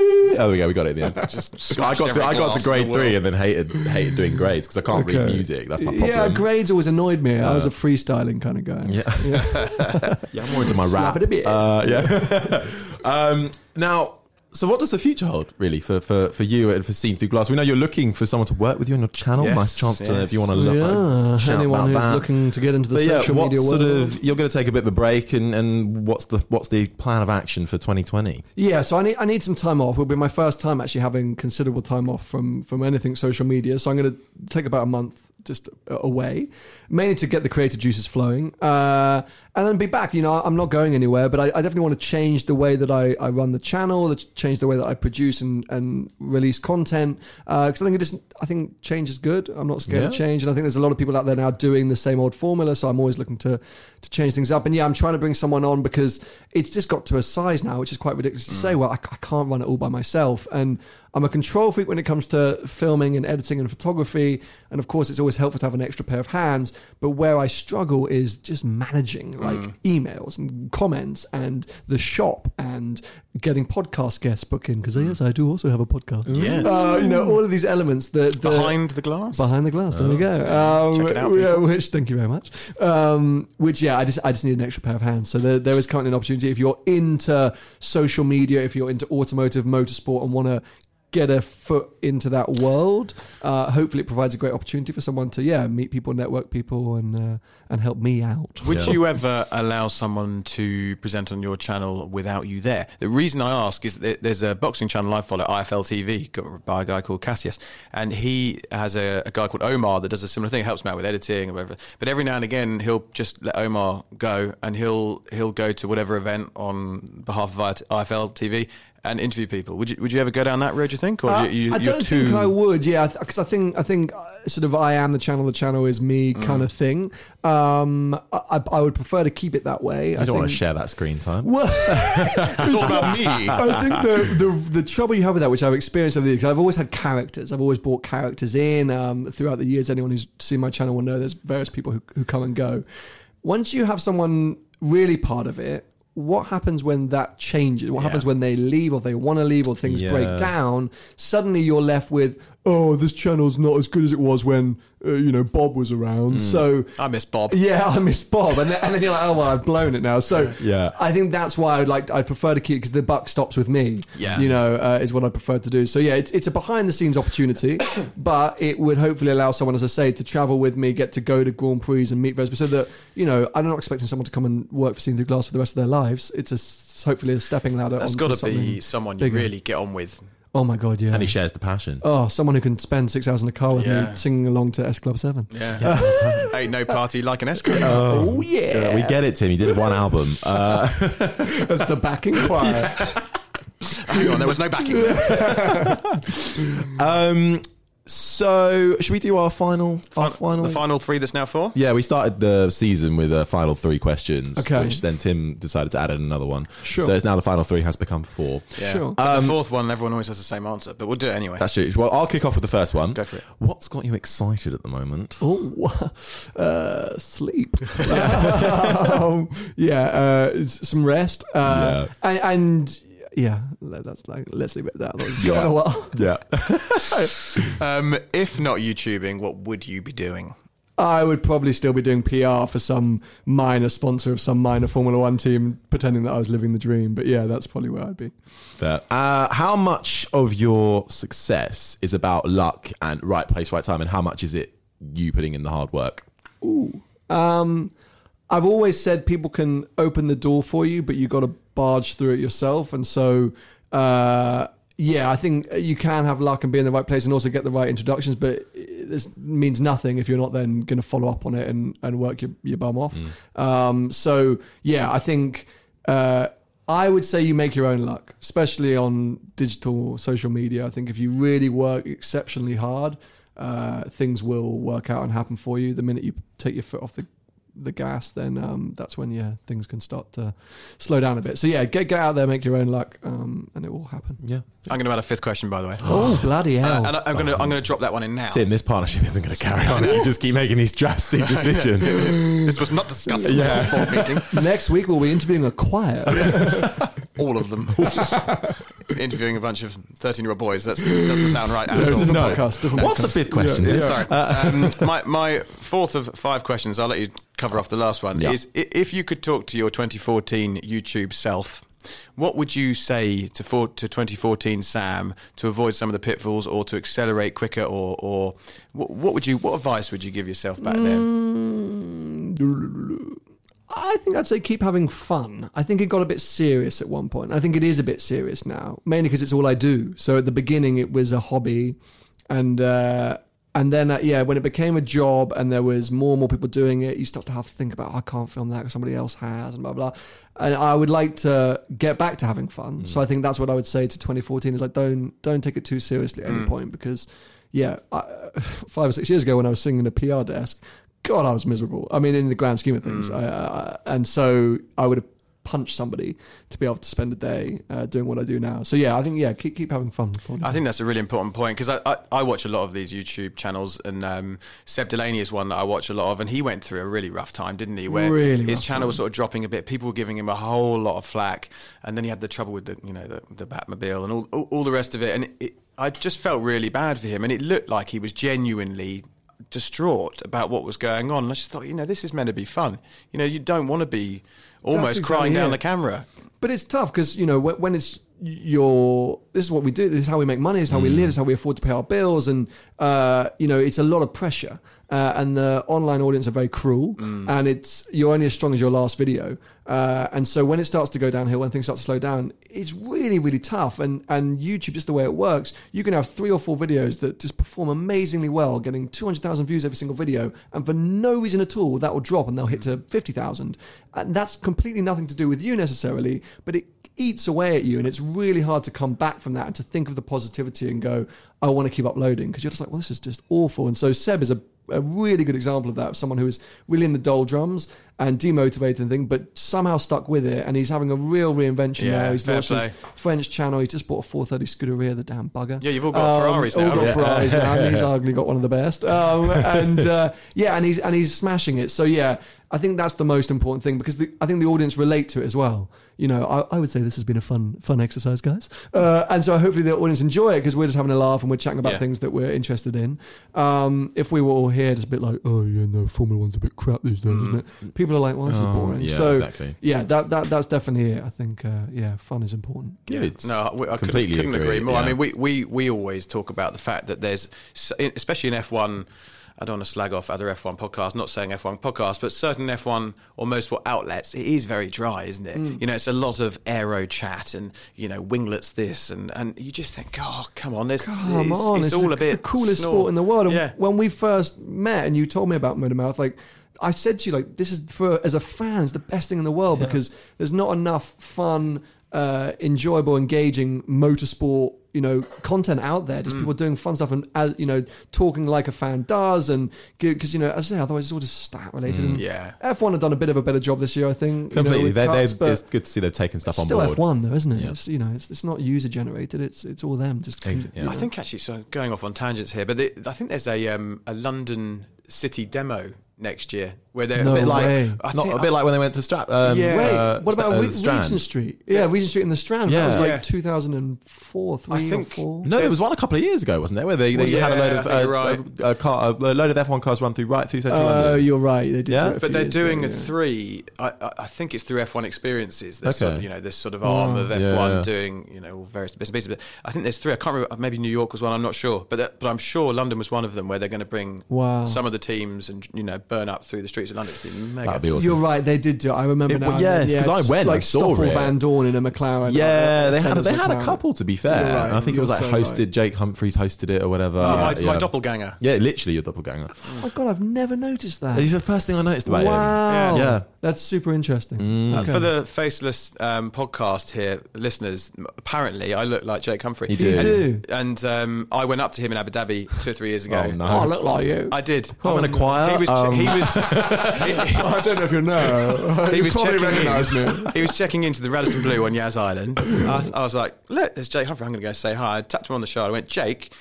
Oh, there we go. We got it at the end. Just I got to I got to grade three and then hated hated doing grades because I can't read music. That's my problem. Yeah, grades always annoyed me. I was a freestyling kind of guy. Yeah. yeah, I'm more into my Slap rap. it a bit. Uh, yeah. um, now, so what does the future hold, really, for, for, for you and for Seen Through Glass? We know you're looking for someone to work with you on your channel. Yes, nice chance to, if you want to look. Yeah, shout anyone about who's that. looking to get into the But yeah, social what media sort world. of you're going to take a bit of a break, and, and what's the what's the plan of action for 2020? Yeah, so I need I need some time off. It'll be my first time actually having considerable time off from from anything social media. So I'm going to take about a month just away, mainly to get the creative juices flowing, uh, and then be back. You know, I'm not going anywhere, but I, I definitely want to change the way that I, I run the channel, the, change the way that I produce and, and release content. Because I think it just I think change is good. I'm not scared of change, and I think there's a lot of people out there now doing the same old formula. So I'm always looking to to change things up. And yeah, I'm trying to bring someone on because it's just got to a size now, which is quite ridiculous to say. Well, I, I can't run it all by myself, and I'm a control freak when it comes to filming and editing and photography. And of course, it's always helpful to have an extra pair of hands. But where I struggle is just managing like emails and comments and the shop and getting podcast guests booked in because yes, I do also have a podcast. Yes. uh, you know all of these elements that that- Behind the glass? Behind the glass. There we go. Um, Check it out, yeah, which thank you very much. Um, which yeah, I just I just need an extra pair of hands. So there, there is currently an opportunity if you're into social media, if you're into automotive, motorsport, and want to get a foot into that world. Uh, hopefully, it provides a great opportunity for someone to yeah meet people, network people, and uh, and help me out. Would you ever allow someone to present on your channel without you there? The reason I ask is that there's a boxing channel I follow, IFL TV, by a guy called Cassius, and he has a, a guy called Omar that does a similar thing, helps him out with editing and whatever. But every now and again, he'll just let Omar go, and he'll he'll go to whatever event on behalf of IFL TV and interview people. Would you would you ever go down that road? Do you think, or Uh, you, you, I you're don't too... think I would. Yeah, because I think I think uh, sort of I am the channel, the channel is me Mm. kind of thing. Um, I, I would prefer to keep it that way. You I don't want to share that screen time. Well, It's all about me. I think the, the the trouble you have with that, which I've experienced over the years, 'cause I've always had characters. I've always brought characters in um, throughout the years. Anyone who's seen my channel will know there's various people who, who come and go. Once you have someone really part of it, what happens when that changes? What happens when they leave or they want to leave or things Yeah. break down? Suddenly you're left with, oh, this channel's not as good as it was when uh, you know Bob was around. So I miss Bob. yeah, I miss Bob, and then, and then you're like, oh well, I've blown it now. So Yeah. I think that's why I'd like I'd prefer to keep because the buck stops with me. Yeah. you know, uh, is what I prefer to do. So yeah, it's it's a behind the scenes opportunity, but it would hopefully allow someone, as I say, to travel with me, get to go to Grand Prix and meet various, so that you know, I'm not expecting someone to come and work for Seen Through Glass for the rest of their lives. It's a hopefully a stepping ladder. That's got to be someone you bigger. really get on with. Oh my god, yeah. And he shares the passion. Oh, someone who can spend six hours in a car with Yeah. me singing along to S Club Seven. Yeah. Ain't no party like an escort. Oh, yeah, We get it, Tim. You did one album. Uh, That's the backing choir. Hang on, there was no backing. there. um, so, should we do our final? Our final. The final three that's now four? Yeah, we started the season with a final three questions, Okay. which then Tim decided to add in another one. Sure. So it's now the final three has become four. Yeah. Sure. But Um, the fourth one, everyone always has the same answer, but we'll do it anyway. That's true. Well, I'll kick off with the first one. Go for it. What's got you excited at the moment? Oh, uh, sleep. um, yeah, uh, it's some rest. Uh, and, and yeah, let- that's like let's leave it at that. It's gone a while. Yeah. Um, if not YouTubing, what would you be doing? I would probably still be doing PR for some minor sponsor of some minor Formula One team, pretending that I was living the dream. But yeah, that's probably where I'd be. Fair. Uh, how much of your success is about luck and right place, right time, and how much is it you putting in the hard work? Ooh. Um, I've always said people can open the door for you, but you got to barge through it yourself. And so, uh, yeah, I think you can have luck and be in the right place and also get the right introductions, but this means nothing if you're not then going to follow up on it and, and work your, your bum off. Um, so, yeah, I think uh, I would say you make your own luck, especially on digital social media. I think if you really work exceptionally hard, uh, things will work out and happen for you. The minute you take your foot off the the gas, then um, that's when yeah things can start to slow down a bit. So yeah, get get out there, make your own luck, um, and it will happen. Yeah. I'm going to add a fifth question, by the way. Oh bloody hell! Uh, and I- I'm going to I'm going to drop that one in now. Tim, this partnership isn't going to carry on you just keep making these drastic decisions. This was not discussed in Yeah. the board meeting. Next week we'll be interviewing a choir. All of them. Interviewing a bunch of 13 year old boys. That doesn't sound right at all. No. podcast. Different What's the fifth question? Yeah, Tim? yeah. Sorry. um, my, my fourth of five questions, I'll let you cover off the last one, Yeah. is if you could talk to your 2014 YouTube self, what would you say to, for, to 2014 Sam to avoid some of the pitfalls or to accelerate quicker or, or what, what would you what advice would you give yourself back then? Mm, I think I'd say keep having fun. I think it got a bit serious at one point. I think it is a bit serious now, mainly because it's all I do. So at the beginning, it was a hobby, and uh, and then uh, yeah, when it became a job and there was more and more people doing it, you start to have to think about "Oh, I can't film that because somebody else has and blah blah. And I would like to get back to having fun. Mm. So I think that's what I would say to 2014 is like don't don't take it too seriously at any mm. point because yeah, I, five or six years ago when I was singing in a PR desk, God, I was miserable. I mean, in the grand scheme of things, mm. I, I, and so I would have punched somebody to be able to spend a day uh, doing what I do now. So yeah, I think yeah, keep keep having fun. I think that's a really important point because I, I, I watch a lot of these YouTube channels and um, Seb Delanney is one that I watch a lot of and he went through a really rough time, didn't he? Where Really his channel time. was sort of dropping a bit. People were giving him a whole lot of flack and then he had the trouble with the you know the, the Batmobile and all, all, all the rest of it. And it, I just felt really bad for him and it looked like he was genuinely distraught about what was going on. And I just thought, you know, this is meant to be fun. You know, you don't want to be almost exactly crying down it. the camera. But it's tough because you know when, when it's your this is what we do. This is how we make money. This is how we live. This is how we afford to pay our bills. And uh, you know it's a lot of pressure. Uh, and the online audience are very cruel. And it's you're only as strong as your last video. Uh, and so when it starts to go downhill, when things start to slow down, it's really really tough. And and YouTube just the way it works, you can have three or four videos that just perform amazingly well, getting two hundred thousand views every single video, and for no reason at all that will drop and they'll hit to fifty thousand. And that's completely nothing to do with you necessarily, but it eats away at you and it's really hard to come back from that and to think of the positivity and go i want to keep uploading because you're just like well this is just awful and so seb is a, a really good example of that of someone who is really in the doldrums and demotivated and thing but somehow stuck with it and he's having a real reinvention Yeah, now he's launched his french channel He just bought a 430 Scuderia the damn bugger Um, Yeah, you've all got Ferraris now. all got Yeah. Ferraris now he's arguably got one of the best um, and uh, yeah and he's and he's smashing it so yeah I think that's the most important thing because the, I think the audience relate to it as well. You know, I, I would say this has been a fun, fun exercise, guys. Uh, and so hopefully the audience enjoy it because we're just having a laugh and we're chatting about Yeah. things that we're interested in. Um, if we were all here just a bit like, oh yeah, no, Formula One's a bit crap these days, isn't it? People are like, well, this is Oh, boring. yeah, so exactly. yeah, that, that that's definitely it. I think uh, yeah, fun is important. Good. No, I, I completely couldn't, couldn't agree, more. I mean, we, we, we always talk about the fact that there's, especially in F1, I don't want to slag off other F1 podcasts, not saying F1 podcasts, but certain F1 or motorsport outlets, it is very dry, isn't it? Mm. You know, it's a lot of aero chat and, you know, winglets this, and, and you just think, oh, come on, there's, Come it's, on, it's, it's, all the, a bit it's the coolest snore. sport in the world. And Yeah. when we first met and you told me about Motormouth, like I said to you, like this is for as a fan, it's the best thing in the world because there's not enough fun, uh, enjoyable, engaging motorsport. You know, content out there, Mm. just people doing fun stuff and uh, you know talking like a fan does, and because you know, as I say, otherwise it's all just stat related. and Mm. Yeah. F1 have done a bit of a better job this year, I think. you know, Completely. they, cuts, they, it's good to see they've taken stuff on still board. F1 though, isn't it? Yeah. It's you know, it's, it's not user generated. It's it's all them. Just Ex- yeah. I think actually, so going off on tangents here, but the, I think there's a um, a London City demo next year where they're No a bit like way. I Not a bit like when they went to Strap. Um, Yeah. Wait, uh, what about Sta- uh, Re- Regent Street? Yeah, Regent Street in the Strand. That Yeah. was like Yeah. 2004, three I think- or four. No, there was one a couple of years ago, wasn't there? Where they, they Yeah, had a load of uh, right. a, a car, a load of F1 cars run through right through central London. Oh, you're right. They did. Yeah? do it a But they're doing ago, a yeah. three. I, I- I think it's through F1 Experiences. There's sort of, Okay. you know this sort of arm of F1 Yeah, yeah. doing you know various bits and pieces. But I think there's three. I can't remember. Maybe New York was one. I'm not sure. But but I'm sure London was one of them where they're going to bring some of the teams and you know burn up through the streets. Streets of London. It'd be mega. That'd be awesome. You're right. They did do it. I remember It- now. yes, 'cause I it's went, I Like saw Stoffel it. Vandoorne in a McLaren. Yeah, like, they had Senna's they had a couple to be fair. Right, I think it was like so hosted. right. Jake Humphreys hosted it or whatever. Oh, my, yeah. my doppelganger. Yeah, literally your doppelganger. Oh my god, I've never noticed that. He's the first thing I noticed about him. wow. Yeah. Mm. That's super interesting. Uh, Okay. For the faceless um, podcast here, listeners, apparently I look like Jake Humphrey. You do. You do. And um, I went up to him in Abu Dhabi two or three years ago. Oh no. Oh, I look like you. I did. I'm in a choir. He was. um, he was. I don't know if you know. he you was probably recognise me. he was checking into the Radisson Blu on Yas Island. I, I was like, "Look, there's Jake Humphrey. I'm going to go say hi." I tapped him on the shoulder. I went, "Jake,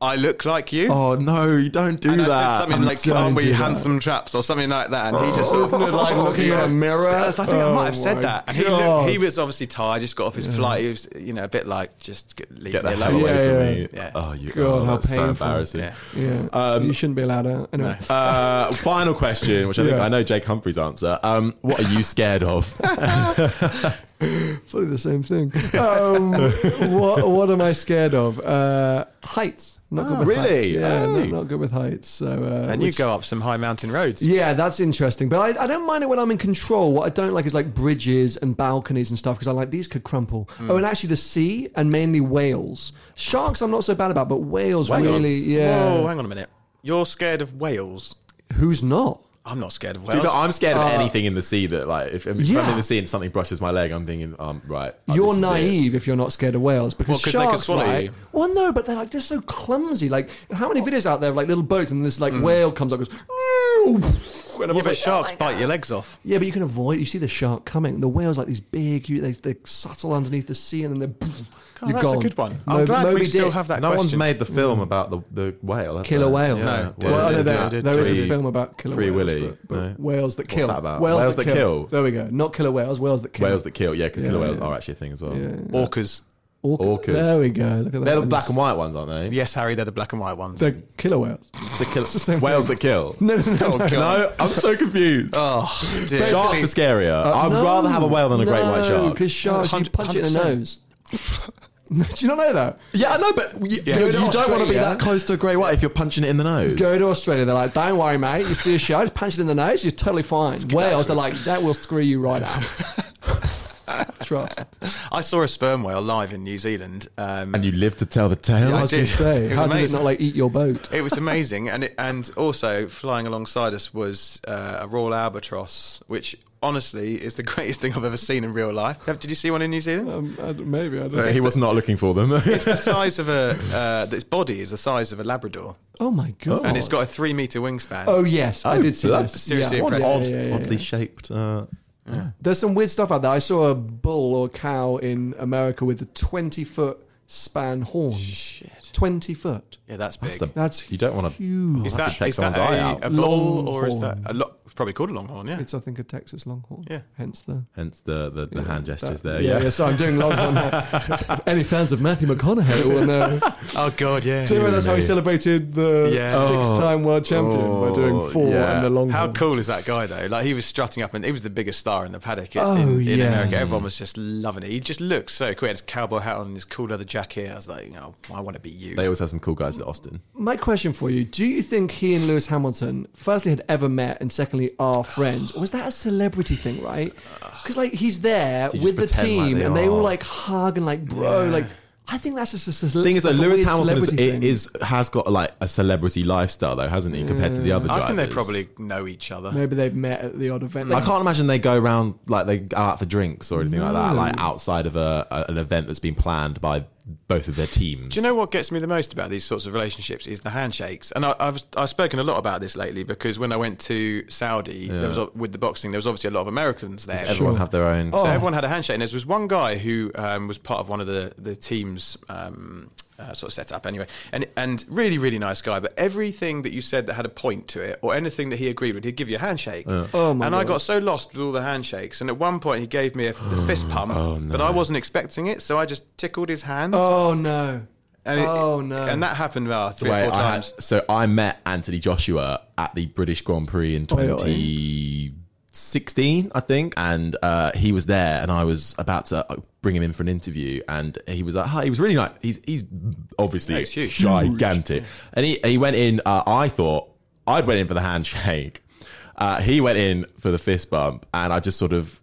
I look like you." Oh no, you don't do and I that. said something like, Don't "Aren't we do that. handsome traps?" or something like that. And he just sort of, Isn't like looking in a mirror? I, was like, I think I might have Oh said that. And he, looked, he was obviously tired. Just got off his flight. He was, you know, a bit like, just get, leave Get me the alone. hell away Yeah, from yeah. me. Yeah. Oh, you, God, oh, how that's so painful. embarrassing. Yeah. Yeah, Um, you shouldn't be allowed out. Anyway, Uh, final question, which I think Yeah. I know Jake Humphrey's answer. Um, what are you scared of? probably the same thing. Um, what, what am I scared of? Uh, heights. Not good with really? heights. Yeah, Oh. not, not good with heights. So, uh, And you go up some high mountain roads. Yeah, that's interesting. But I, I don't mind it when I'm in control. What I don't like is like bridges and balconies and stuff because I like these could crumple. Hmm. Oh, and actually the sea and mainly whales. Sharks I'm not so bad about, but whales, Whales? really, yeah. Whoa, hang on a minute. You're scared of whales. Who's not? I'm not scared of whales. fair, I'm scared of Uh, anything in the sea that, like, if, if I'm Yeah. in the sea and something brushes my leg, I'm thinking, um, right. uh, You're this is it. naive if you're not scared of whales because Well, 'cause they can sharks, swallow right? you. Well, no, but they're like they're so clumsy. Like, how many videos out there of like little boats and this like Mm. whale comes up, goes, and yeah, everyone's but like, sharks "Oh bite God." your legs off. Yeah, but you can avoid. You see the shark coming. The whales like these big. You, they, they're subtle underneath the sea, and then they're. God, you're that's a good one. I'm Moby- glad Moby we still Dick. have that No one's made the film mm. about the, the whale. Killer they? whale. Yeah. No. What Well, is I there, did there is a film about killer Free whales, Willy. but, but No. whales that What's kill. that about? Whales, Whales that, that kill. kill. There we go. Not killer whales. Whales that kill. Whales that kill. Yeah, because Yeah, killer whales yeah. are actually a thing as well. Yeah. Orcas. Orcas. There we go. Look at that. They're the black and white ones, aren't they? Yes, Harry, they're the black and white ones. They're killer whales. The kill- the whales thing. that kill. No, no, no. Oh, No, I'm so confused. Oh, dear. Sharks are scarier. Uh, I'd No, rather have a whale than a great white shark. because sharks, you 100 punch it in the nose. Do you not know that? Yeah, I know, but you, Go you to don't want to be that close to a great white if you're punching it in the nose. Go to Australia, they're like, don't worry, mate. You see a shark, just punch it in the nose, you're totally fine. Whales, they're like, that will screw you right out. Trust. I saw a sperm whale live in New Zealand. Um, and you live to tell the tale. I I was going did. to say, It was how did it amazing. not like eat your boat? it was amazing, and it, and also flying alongside us was uh, a royal albatross, which honestly is the greatest thing I've ever seen in real life. Did you see one in New Zealand? Um, I maybe, I don't Uh, know. he was not looking for them. It's the size of a. Uh, its body is the size of a Labrador, Oh my God. and it's got a three meter wingspan. Oh, yes, I Oh, did see that. this. Seriously yeah. impressive. Yeah, Odd, yeah, yeah, yeah. oddly shaped. Uh, There's some weird stuff out there. I saw a bull or cow in America with a 20 foot span horns. Shit. 20 foot. Yeah, that's big. that's the, That's you don't want to. huge. is have that to take is that someone's eye a, a bull or is that a lot? It's probably called a longhorn. Yeah. It's, I think, a Texas longhorn. Yeah. Hence the. Hence the the, the hand gestures that- there. Yeah, Yeah. yeah, so I'm doing longhorn. now. Any fans of Matthew McConaughey will know. oh God, yeah. Do you remember that's how he celebrated the Yeah. six time world champion by oh, doing four yeah. and the longhorn? How cool is that guy though? Like he was strutting up, and he was the biggest star in the paddock in, Oh, in, in yeah. America. Everyone was just loving it. He just looked so cool. He had his cowboy hat on, his cool leather jacket. I was like, oh, I want to be you. They always have some cool guys at Austin. My question for you: Do you think he and Lewis Hamilton, firstly, had ever met, and secondly, are friends? Or was that a celebrity thing, right? Because like he's there They just with the pretend like team, they and they all are. like hug and like bro, Yeah. like. I think that's just a, a, thing is though, like a Lewis weird Hamilton is, celebrity thing. is has got like a celebrity lifestyle though, hasn't he? Compared to the mm. other I drivers. think they probably know each other. Maybe they've met at the odd event. I can't imagine they go around like they go out for drinks or anything like that, like outside of a, a an event that's been planned by both of their teams. Do you know what gets me the most about these sorts of relationships is the handshakes, and I, I've I've spoken a lot about this lately because when I went to Saudi, there was with the boxing, there was obviously a lot of Americans there. Everyone have their own. Oh. So everyone had a handshake, and there was one guy who um, was part of one of the the teams. Um, uh, sort of set up anyway, and and really really nice guy. But everything that you said that had a point to it, or anything that he agreed with, he'd give you a handshake. Oh, my and I got so lost with all the handshakes, and at one point he gave me a, the fist pump, Oh, but I wasn't expecting it, so I just tickled his hand. Oh no! And it- oh no! And that happened about three or four I had- times. so I met Anthony Joshua at the British Grand Prix in Oi, oi. 2016, I think, and uh, he was there, and I was about to uh, bring him in for an interview, and he was like, "Hi." He was really nice. He's he's obviously Yeah, he's huge. gigantic, and he he went in. Uh, I thought I'd went in for the handshake. Uh, he went in for the fist bump, and I just sort of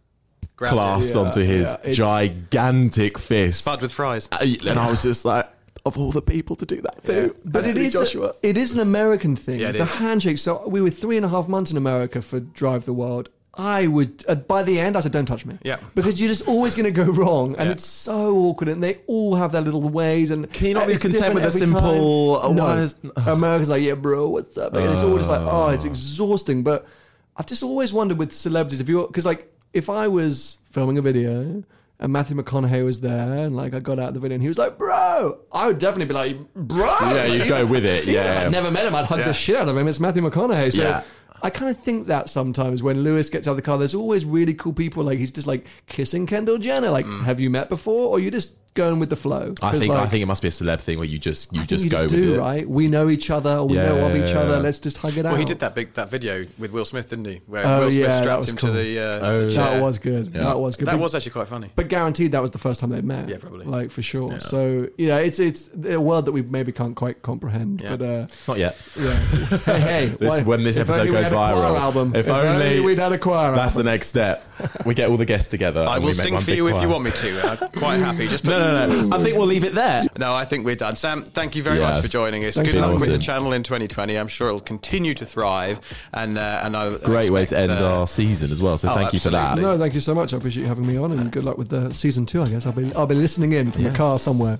Grabbed clasped Yeah, onto his yeah, gigantic fist. Spud with fries. Uh, and I was just like, of all the people to do that to, But it Anthony is, Joshua. a, it is an American thing. Yeah, the is. handshake. So we were three and a half months in America for Drive the World. I would, uh, by the end, I said, don't touch me. Yeah. Because you're just always going to go wrong. And Yeah. it's so awkward. And they all have their little ways. And Can you not be content with a simple, time. uh, No. why is- America's like, yeah, bro, what's up? And it's all just like, oh, it's exhausting. But I've just always wondered with celebrities, if you're, because like, if I was filming a video and Matthew McConaughey was there and like I got out the video and he was like, bro, I would definitely be like, bro. Yeah, you'd go with it, yeah. I'd never met him, I'd hug the shit out of him. It's Matthew McConaughey. So Yeah. I kind of think that sometimes when Lewis gets out of the car, there's always really cool people. Like he's just like kissing Kendall Jenner. Like, mm. have you met before? Or you just going with the flow? I 'Cause, think like, I think it must be a celeb thing where you just you I think just you go just with do, it. right? We know each other, we Yeah, know of each other. yeah. Let's just hug it out. Well, he did that big that video with Will Smith, didn't he? Where Oh, Will Smith yeah, that strapped was him cool. to the, uh, Oh, the chair. That was good. Yeah. That was good. That But- was actually quite funny. But guaranteed that was the first time they met. Yeah, probably. Like for sure. So you know, it's it's a world that we maybe can't quite comprehend. Yeah. But uh, Not yet. yeah, hey, hey This, why- when this episode goes had a choir viral, album. if, only, we'd had a choir. that's the next step. We get all the guests together. I and will we make sing one for big you if you want me to. I'm quite happy. Just put No, no, no. I think we'll leave it there. No, I think we're done. Sam, thank you very Yeah. much for joining us. Thanks Good for luck with the channel in 2020. I'm sure it'll continue to thrive. And uh, and I Great way to end uh, our season as well. So Oh, thank you for that. No, thank you so much. I appreciate you having me on, and good luck with the season two. I guess I'll be I'll be listening in from the car somewhere.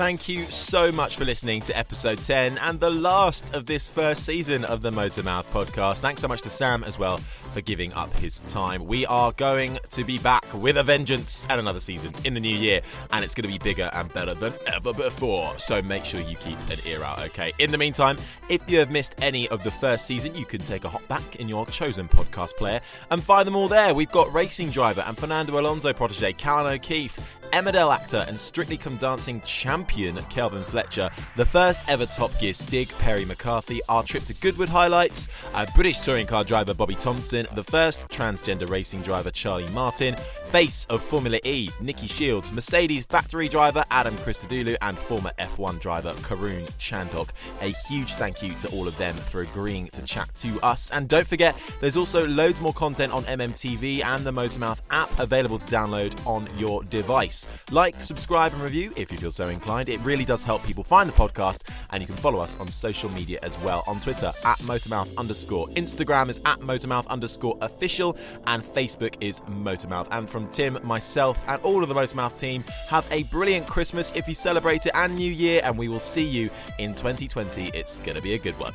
Thank you so much for listening to episode 10 and the last of this first season of the Motor Mouth podcast. Thanks so much to Sam as well for giving up his time. We are going to be back with a vengeance and another season in the new year, and it's going to be bigger and better than ever before. So make sure you keep an ear out, okay? In the meantime, if you have missed any of the first season, you can take a hop back in your chosen podcast player and find them all there. We've got Racing Driver and Fernando Alonso protege Callan O'Keeffe. Emmerdale actor and Strictly Come Dancing champion Kelvin Fletcher, the first ever Top Gear Stig Perry McCarthy, our trip to Goodwood highlights, uh, British touring car driver Bobby Thompson, the first transgender racing driver Charlie Martin, face of Formula E Nikki Shields, Mercedes factory driver Adam Christodoulou, and former F1 driver Karun Chandhok. A huge thank you to all of them for agreeing to chat to us. And don't forget, there's also loads more content on MMTV and the Motormouth app available to download on your device. Like, subscribe, and review if you feel so inclined. It really does help people find the podcast, and you can follow us on social media as well. On Twitter at Motormouth underscore, Instagram is at Motormouth underscore official, and Facebook is Motormouth. And from Tim, myself, and all of the Motormouth team, have a brilliant Christmas if you celebrate it and New Year, and we will see you in 2020. It's going to be a good one.